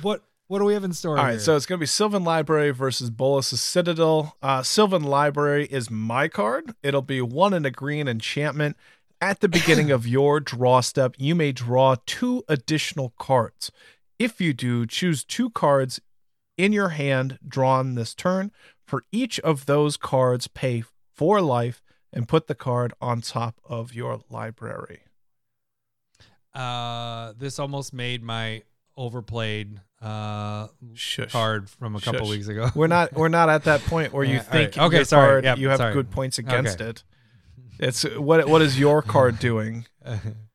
what what do we have in store? all right, here? so it's gonna be Sylvan Library versus Bolas's Citadel. Uh, Sylvan Library is my card. It'll be one in a green enchantment. At the beginning of (laughs) your draw step, you may draw two additional cards. If you do, choose two cards in your hand drawn this turn. For each of those cards, pay four life and put the card on top of your library. uh, this almost made my overplayed uh Shush. card from a couple Shush. weeks ago. We're not we're not at that point where you (laughs) think right. Okay, sorry. card Yep, you have sorry. good points against Okay. it. It's what what is your card doing? (laughs)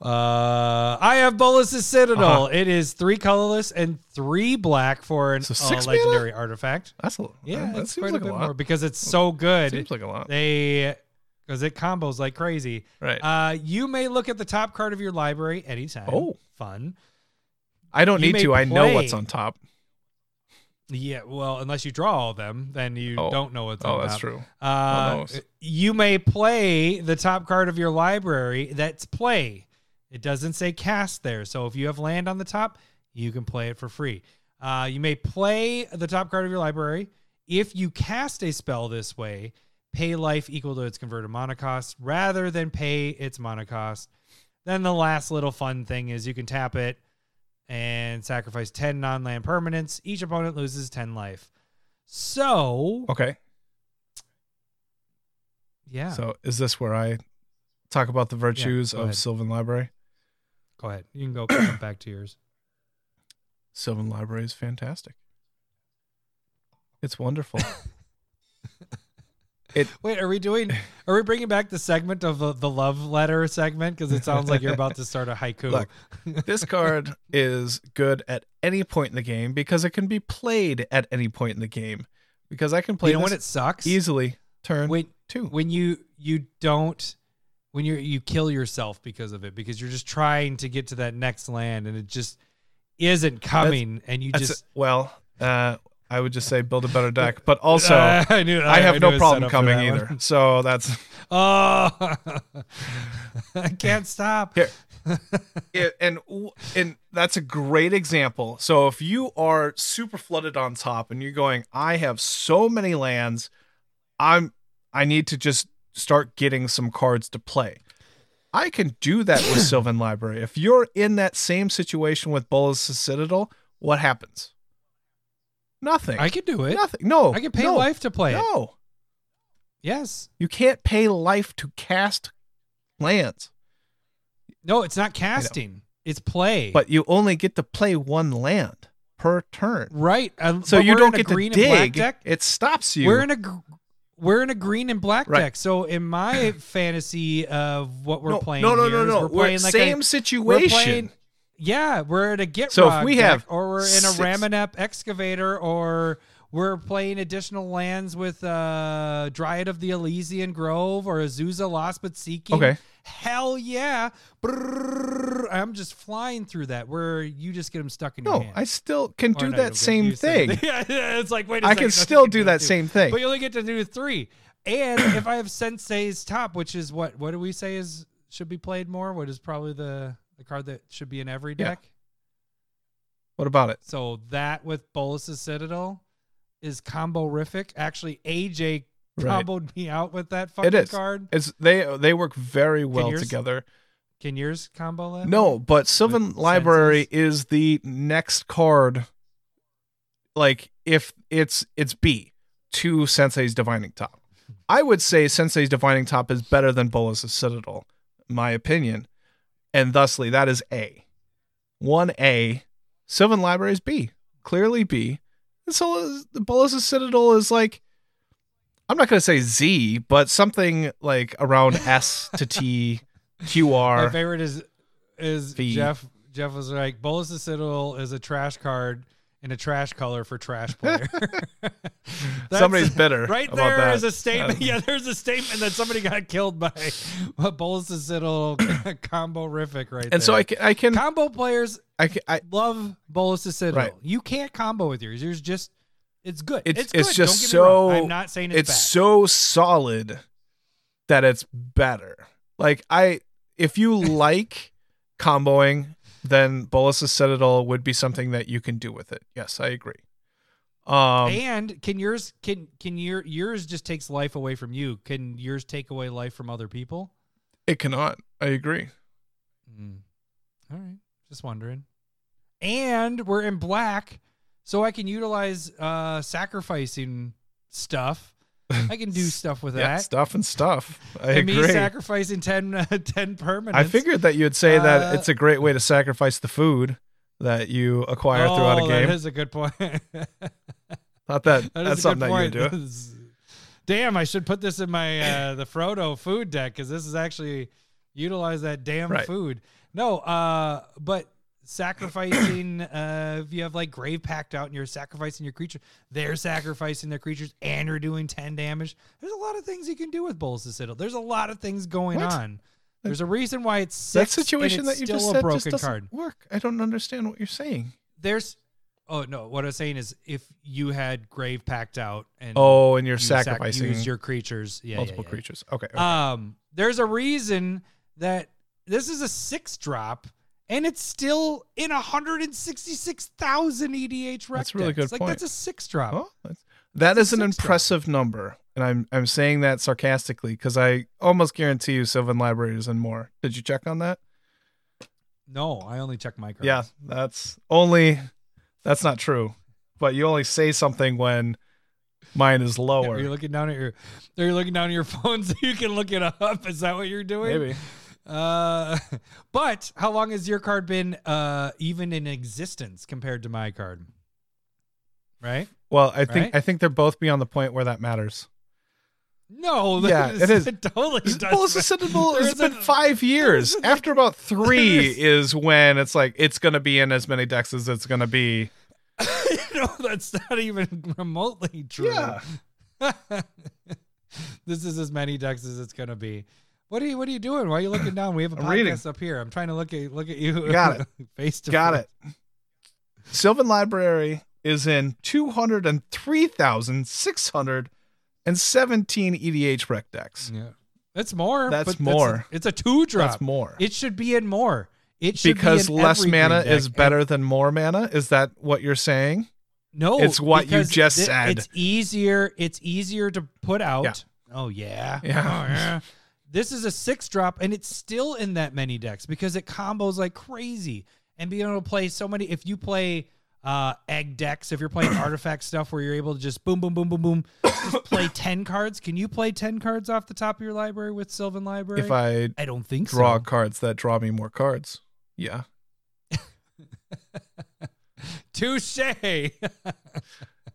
Uh, I have Bolas's Citadel. Uh-huh. It is three colorless and three black for an So uh, six mana? legendary artifact. That's a Yeah, that, seems quite like a lot. more because it's so good. Seems like a lot. They because it combos like crazy. Right. Uh, you may look at the top card of your library anytime. Oh. fun. I don't you need to. I know what's on top. Yeah, well, unless you draw all of them, then you Oh. don't know what's Oh, on that's top. true. Uh, you may play the top card of your library. That's play. It doesn't say cast there. So if you have land on the top, you can play it for free. Uh, you may play the top card of your library. If you cast a spell this way, pay life equal to its converted mana cost rather than pay its mana cost. Then the last little fun thing is you can tap it and sacrifice 10 non land permanents. Each opponent loses 10 life. So, Okay. yeah. So is this where I talk about the virtues go of ahead. Sylvan Library? Go ahead. You can go (clears throat) come back to yours. Sylvan Library is fantastic. It's wonderful. (laughs) it, Wait, are we doing? Are we bringing back the segment of the, the love letter segment? Because it sounds like you're about to start a haiku. Look, this card is good at any point in the game because it can be played at any point in the game. Because I can play you know when it sucks? easily. Turn When two. when you you don't when you you kill yourself because of it because you're just trying to get to that next land and it just isn't coming and you That's just well, uh, I would just say build a better deck, but (laughs) also Uh, I knew I have knew no problem set up for coming either. one. So that's (laughs) Oh, (laughs) I can't stop. Here. it, and and that's a great example. So if you are super flooded on top and you're going, I have so many lands, I'm I need to just start getting some cards to play. I can do that with (coughs) Sylvan Library. If you're in that same situation with Bolas Citadel, what happens? Nothing. I can do it. Nothing. No. I can pay no, life to play it. No. Yes. You can't pay life to cast lands, No, it's not casting. It's play. but you only get to play one land per turn. right. uh, So you don't get to dig. deck. It stops you. We're in a we're in a green and black Right. deck. So in my (laughs) fantasy of what we're no, playing, no, no, no, no. We're We're playing like same a, we're situation. playing. Yeah, we're at a get So if we deck, have or we're in a six- Ramunap excavator, or we're playing additional lands with uh Dryad of the Elysian Grove or Azusa Lost but Seeking. Okay. Hell yeah. Brrrr. I'm just flying through that where you just get them stuck in your no, hand. I still can do that same thing. (laughs) Yeah, yeah, it's like wait. I I can still do that same thing. but you only get to do three. And if I have Sensei's top, which is what what do we say is should be played more? What is probably the the card that should be in every Yeah. deck? What about it? So that with Bolas's Citadel is combo rific. Actually, AJ Right. comboed me out with that fucking It is. card. It's they they work very well together. Can yours combo that? No, but Sylvan With Library senses? is the next card. Like if it's it's B to Sensei's Divining Top. I would say Sensei's Divining Top is better than Bolas' Citadel, my opinion. And thusly that is A. One A. Sylvan Library is B. Clearly B. And so uh, the Bolas' Citadel is like I'm not gonna say Z, but something like around S to T, (laughs) My favorite is is. Jeff. Jeff was like, Bolas the Citadel is a trash card in a trash color for trash player. (laughs) (laughs) Somebody's bitter (laughs) Right about there that. is a statement. Yeah, there's a statement that somebody got killed by Bolas the Citadel (coughs) combo rific right there. and so I can, I can, combo players I can, I, love Bolas the Citadel. Right. You can't combo with yours. Yours just it's good. it's It's, it's, good. just Don't get me wrong. so. I'm not saying it's, it's bad. so solid that it's better. Like I, if you like comboing, then Bolas's Citadel would be something that you can do with it. Yes, I agree. Um, and can yours can can your yours just takes life away from you? Can yours take away life from other people? it cannot. I agree. Mm. All right, just wondering. And we're in black, so I can utilize uh sacrificing stuff. I can do stuff with (laughs) Yeah, that. stuff and stuff. I and me sacrificing 10, uh, 10 permanents. I figured that you'd say Uh, that it's a great way to sacrifice the food that you acquire throughout a Oh, game. That is a good point. (laughs) Not that, That that's is a good something that you do. (laughs) Damn, I should put this in my uh the Frodo food deck because this is actually utilize that damn Right. food. No, uh, but sacrificing uh if you have like Grave Pact out and you're sacrificing your creature, they're sacrificing their creatures and you're doing 10 damage. There's a lot of things you can do with Bolas Citadel. There's a lot of things going What? on. There's a reason why it's That situation that you still just a said broken just doesn't card. work. I don't understand what you're saying. There's oh no, what I was saying is if you had Grave Pact out and Oh, and you're you sac- sacrificing use your creatures. Yeah, multiple yeah, yeah. creatures. Okay. okay. Um, there's a reason that this is a six drop, and it's still in 166,000 EDHREC That's a really decks. good Like point. that's a six drop. Oh, that's, that is an six drop. impressive number, and I'm I'm saying that sarcastically because I almost guarantee you Sylvan Libraries and more. Did you check on that? No, I only check my cards. Yeah, that's only that's not true. But you only say something when mine is lower. Are lower. you looking down at your? Are you looking down at your (laughs) phone so you can look it up? Is that what you're doing? Maybe. Uh, (laughs) but how long has your card been uh even in existence compared to my card? Right? Well, I think Right? I think they're both beyond the point where that matters. No, (laughs) Yeah, that it is. It totally does. Well, it's it's been isn't- five years. After about (laughs) three is when it's like it's gonna be in as many decks as it's gonna be. no, that's not even remotely true. Yeah. this is as many decks as it's gonna be. What are you What are you doing? Why are you looking down? We have a I'm podcast reading. up here. I'm trying to look at look at you. Got it. (laughs) face to Got face. it. Sylvan Library is in two hundred and three thousand six hundred and seventeen EDHREC decks. Yeah, that's more. That's more. it's a two drop. That's more. It should be in more. It should be because in less mana is better than more mana. Is that what you're saying? No, It's what you just thi- said. It's easier. It's easier to put out. Yeah. Oh yeah. Yeah. Oh, yeah. (laughs) This is a six drop, and it's still in that many decks because it combos like crazy. And being able to play so many, if you play uh egg decks, if you're playing (coughs) artifact stuff where you're able to just boom, boom, boom, boom, boom, just play (coughs) ten cards. Can you play ten cards off the top of your library with Sylvan Library? If I I don't think so. draw so. cards that draw me more cards, yeah. (laughs) Touche. (laughs)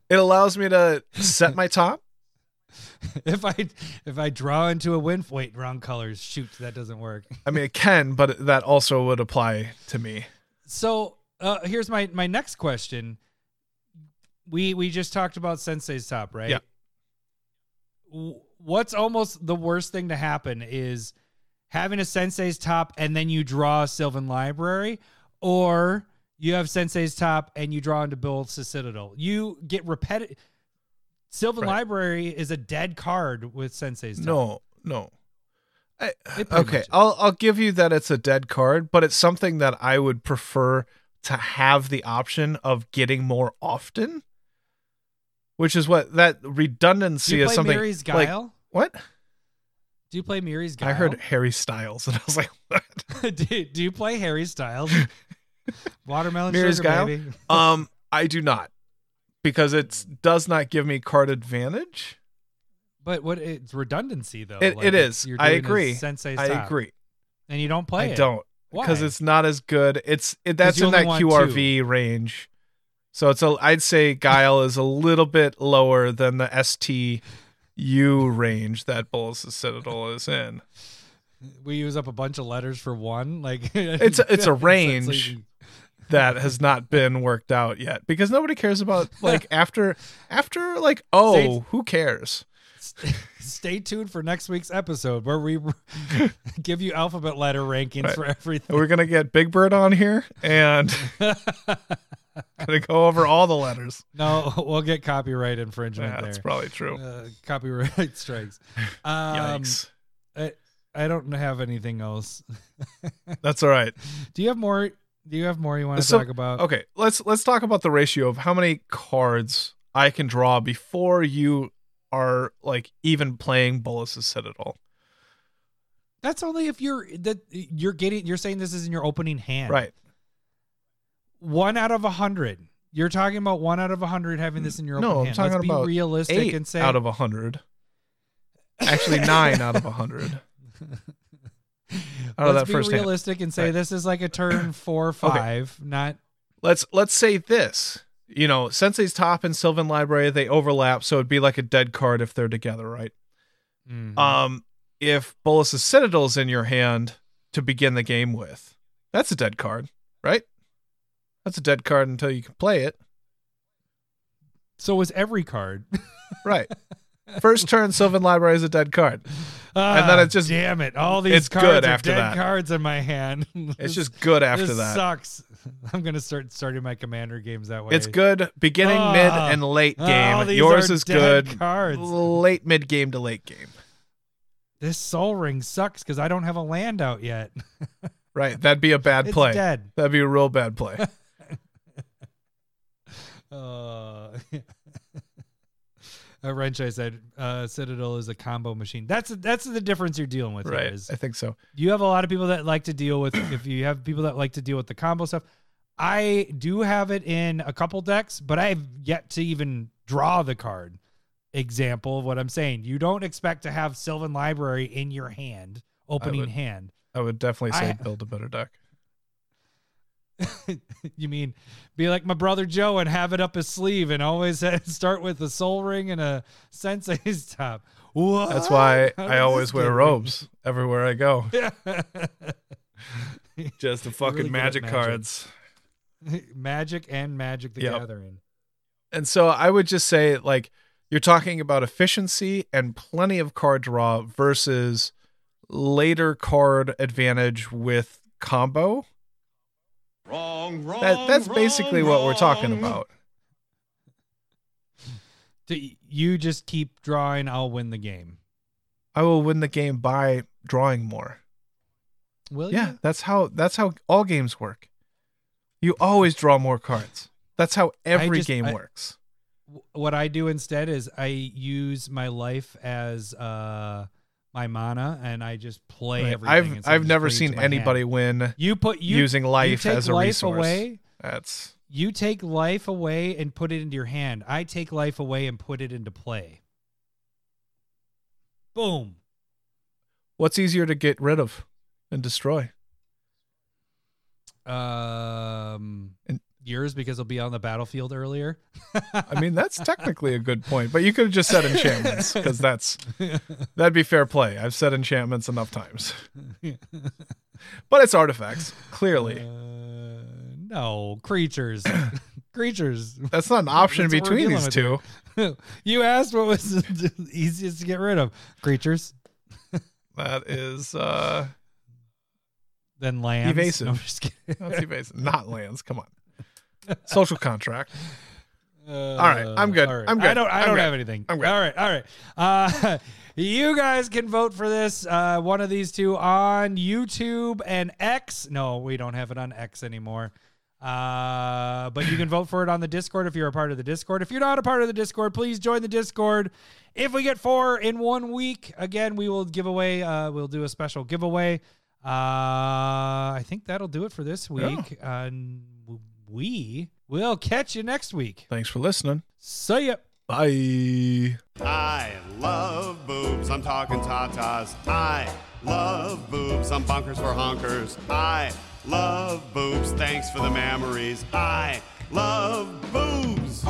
It allows me to set my top. (laughs) if I if I draw into a wind, wait, wrong colors. Shoot, that doesn't work. I mean, it can, but that also would apply to me. So uh, here's my my next question. We we just talked about Sensei's top, right? Yeah. What's almost the worst thing to happen is having a Sensei's top and then you draw a Sylvan Library, or you have Sensei's top and you draw into Bolas' Citadel. You get repetitive. Sylvan Right. Library is a dead card with Sensei's top. No, no. I, okay. I'll I'll give you that it's a dead card, but it's something that I would prefer to have the option of getting more often. which is what that Do redundancy you is play something Mirri's like what? do you play Mirri's Guile? I heard Harry Styles (laughs) and I was like, what? (laughs) do, do you play Harry Styles? (laughs) Watermelon Mirri's sugar, Guile? baby. um, I do not because it does not give me card advantage. But what it's redundancy though. It, like it's- you're I agree. Sensei's I top, agree. and you don't play I it. don't because it's not as good. It's it, that's in that QRV range. So it's a I'd say Guile is a little bit lower than the STU range that Bolas' Citadel is in. we use up a bunch of letters for one. Like (laughs) It's a- it's a (laughs) range. That has not been worked out yet because nobody cares about (laughs) like after after like oh States- who cares Stay tuned for next week's episode where we (laughs) give you alphabet letter rankings Right. for everything. we're gonna get Big Bird on here and (laughs) gonna go over all the letters no, we'll get copyright infringement yeah, there. that's probably true uh, copyright strikes. Um, yikes I, I don't have anything else. that's all right Do you have more? Do you have more you want to So- talk about? Okay, let's let's talk about the ratio of how many cards I can draw before you are like even playing Bolas' Citadel. That's only if you're that you're getting. You're saying this is in your opening hand, Right. One out of a hundred. You're talking about one out of a hundred having this in your opening. No, open I'm hand. talking Let's about be realistic Eight and say out of a hundred. Actually, nine out of a hundred. (laughs) let's that be first hand. realistic and say Right. this is like a turn (clears throat) four or five, not Let's let's say this. You know, Sensei's top and Sylvan Library they overlap, so it'd be like a dead card if they're together, right? Mhm. Um, if Bolas' Citadel's in your hand to begin the game with, that's a dead card, right? That's a dead card until you can play it. so is every card. (laughs) Right. First turn, Sylvan Library is a dead card. Ah, then it's just- damn it. All these it's cards good after dead that. cards in my hand. (laughs) It's just good after this that. sucks. (laughs) I'm gonna start starting my commander games that way. It's good beginning, Ah. mid, and late Ah, game. Yours is good. cards. Late mid game to late game. This Sol Ring sucks because I don't have a land out yet. (laughs) Right. That'd be a bad It's play. dead. That'd be a real bad play. Uh, uh, Wrench, I said, uh, Citadel is a combo machine. That's that's the difference you're dealing with. right. is I think so. you have a lot of people that like to deal with. if you have people that like to deal with the combo stuff, I do have it in a couple decks, but I've yet to even draw the card. Example of what I'm saying. You don't expect to have Sylvan Library in your hand, opening would- hand. I would definitely say I- build a better deck. (laughs) you mean be like my brother Joe and have it up his sleeve and always (laughs) start with a Sol Ring and a sensei's (laughs) top. What? That's why How I always wear robes everywhere I go. weird? Just the fucking at magic magic. cards. magic and Magic the Yep. Gathering. And so I would just say like you're talking about efficiency and plenty of card draw versus later card advantage with combo. Wrong, wrong. That that's basically wrong, what we're talking about. So you just keep drawing, I'll win the game. I will win the game by drawing more. Will Yeah, you? that's how that's how all games work. You always draw more cards. That's how every just- game I- works. What I do instead is I use my life as uh my mana and I just play Right. everything. I've I've never seen my hand. anybody win You put you using you life take as a life resource. away. That's You take life away and put it into your hand. I take life away and put it into play. Boom. what's easier to get rid of and destroy. Um, And- yours because it'll be on the battlefield earlier. (laughs) I mean, that's technically a good point, but you could have just said enchantments because that's (laughs) that'd be fair play. I've said enchantments enough times, but it's artifacts. Clearly, Uh, no creatures, (coughs) creatures. that's not an option That's between these two. (laughs) you asked what was the easiest to get rid of. Creatures, That is uh then lands. Evasive. No, I'm just kidding. that's evasive. not lands. Come on, social contract. Uh, right, I'm good. all right. I'm good. I don't. I I'm don't good. have anything. I'm good. All right. All right. Uh, (laughs) you guys can vote for this. Uh, one of these two on YouTube and X. No, we don't have it on X anymore. Uh, but you can vote for it on the Discord if you're a part of the Discord. If you're not a part of the Discord, please join the Discord. If we get four in one week, again, we will give away. Uh, we'll do a special giveaway. Uh, I think that'll do it for this week. Uh, we will catch you next week. Thanks for listening. See ya. Bye. I love boobs. I'm talking tatas. I love boobs. I'm bonkers for honkers. I love boobs. Thanks for the memories. I love boobs.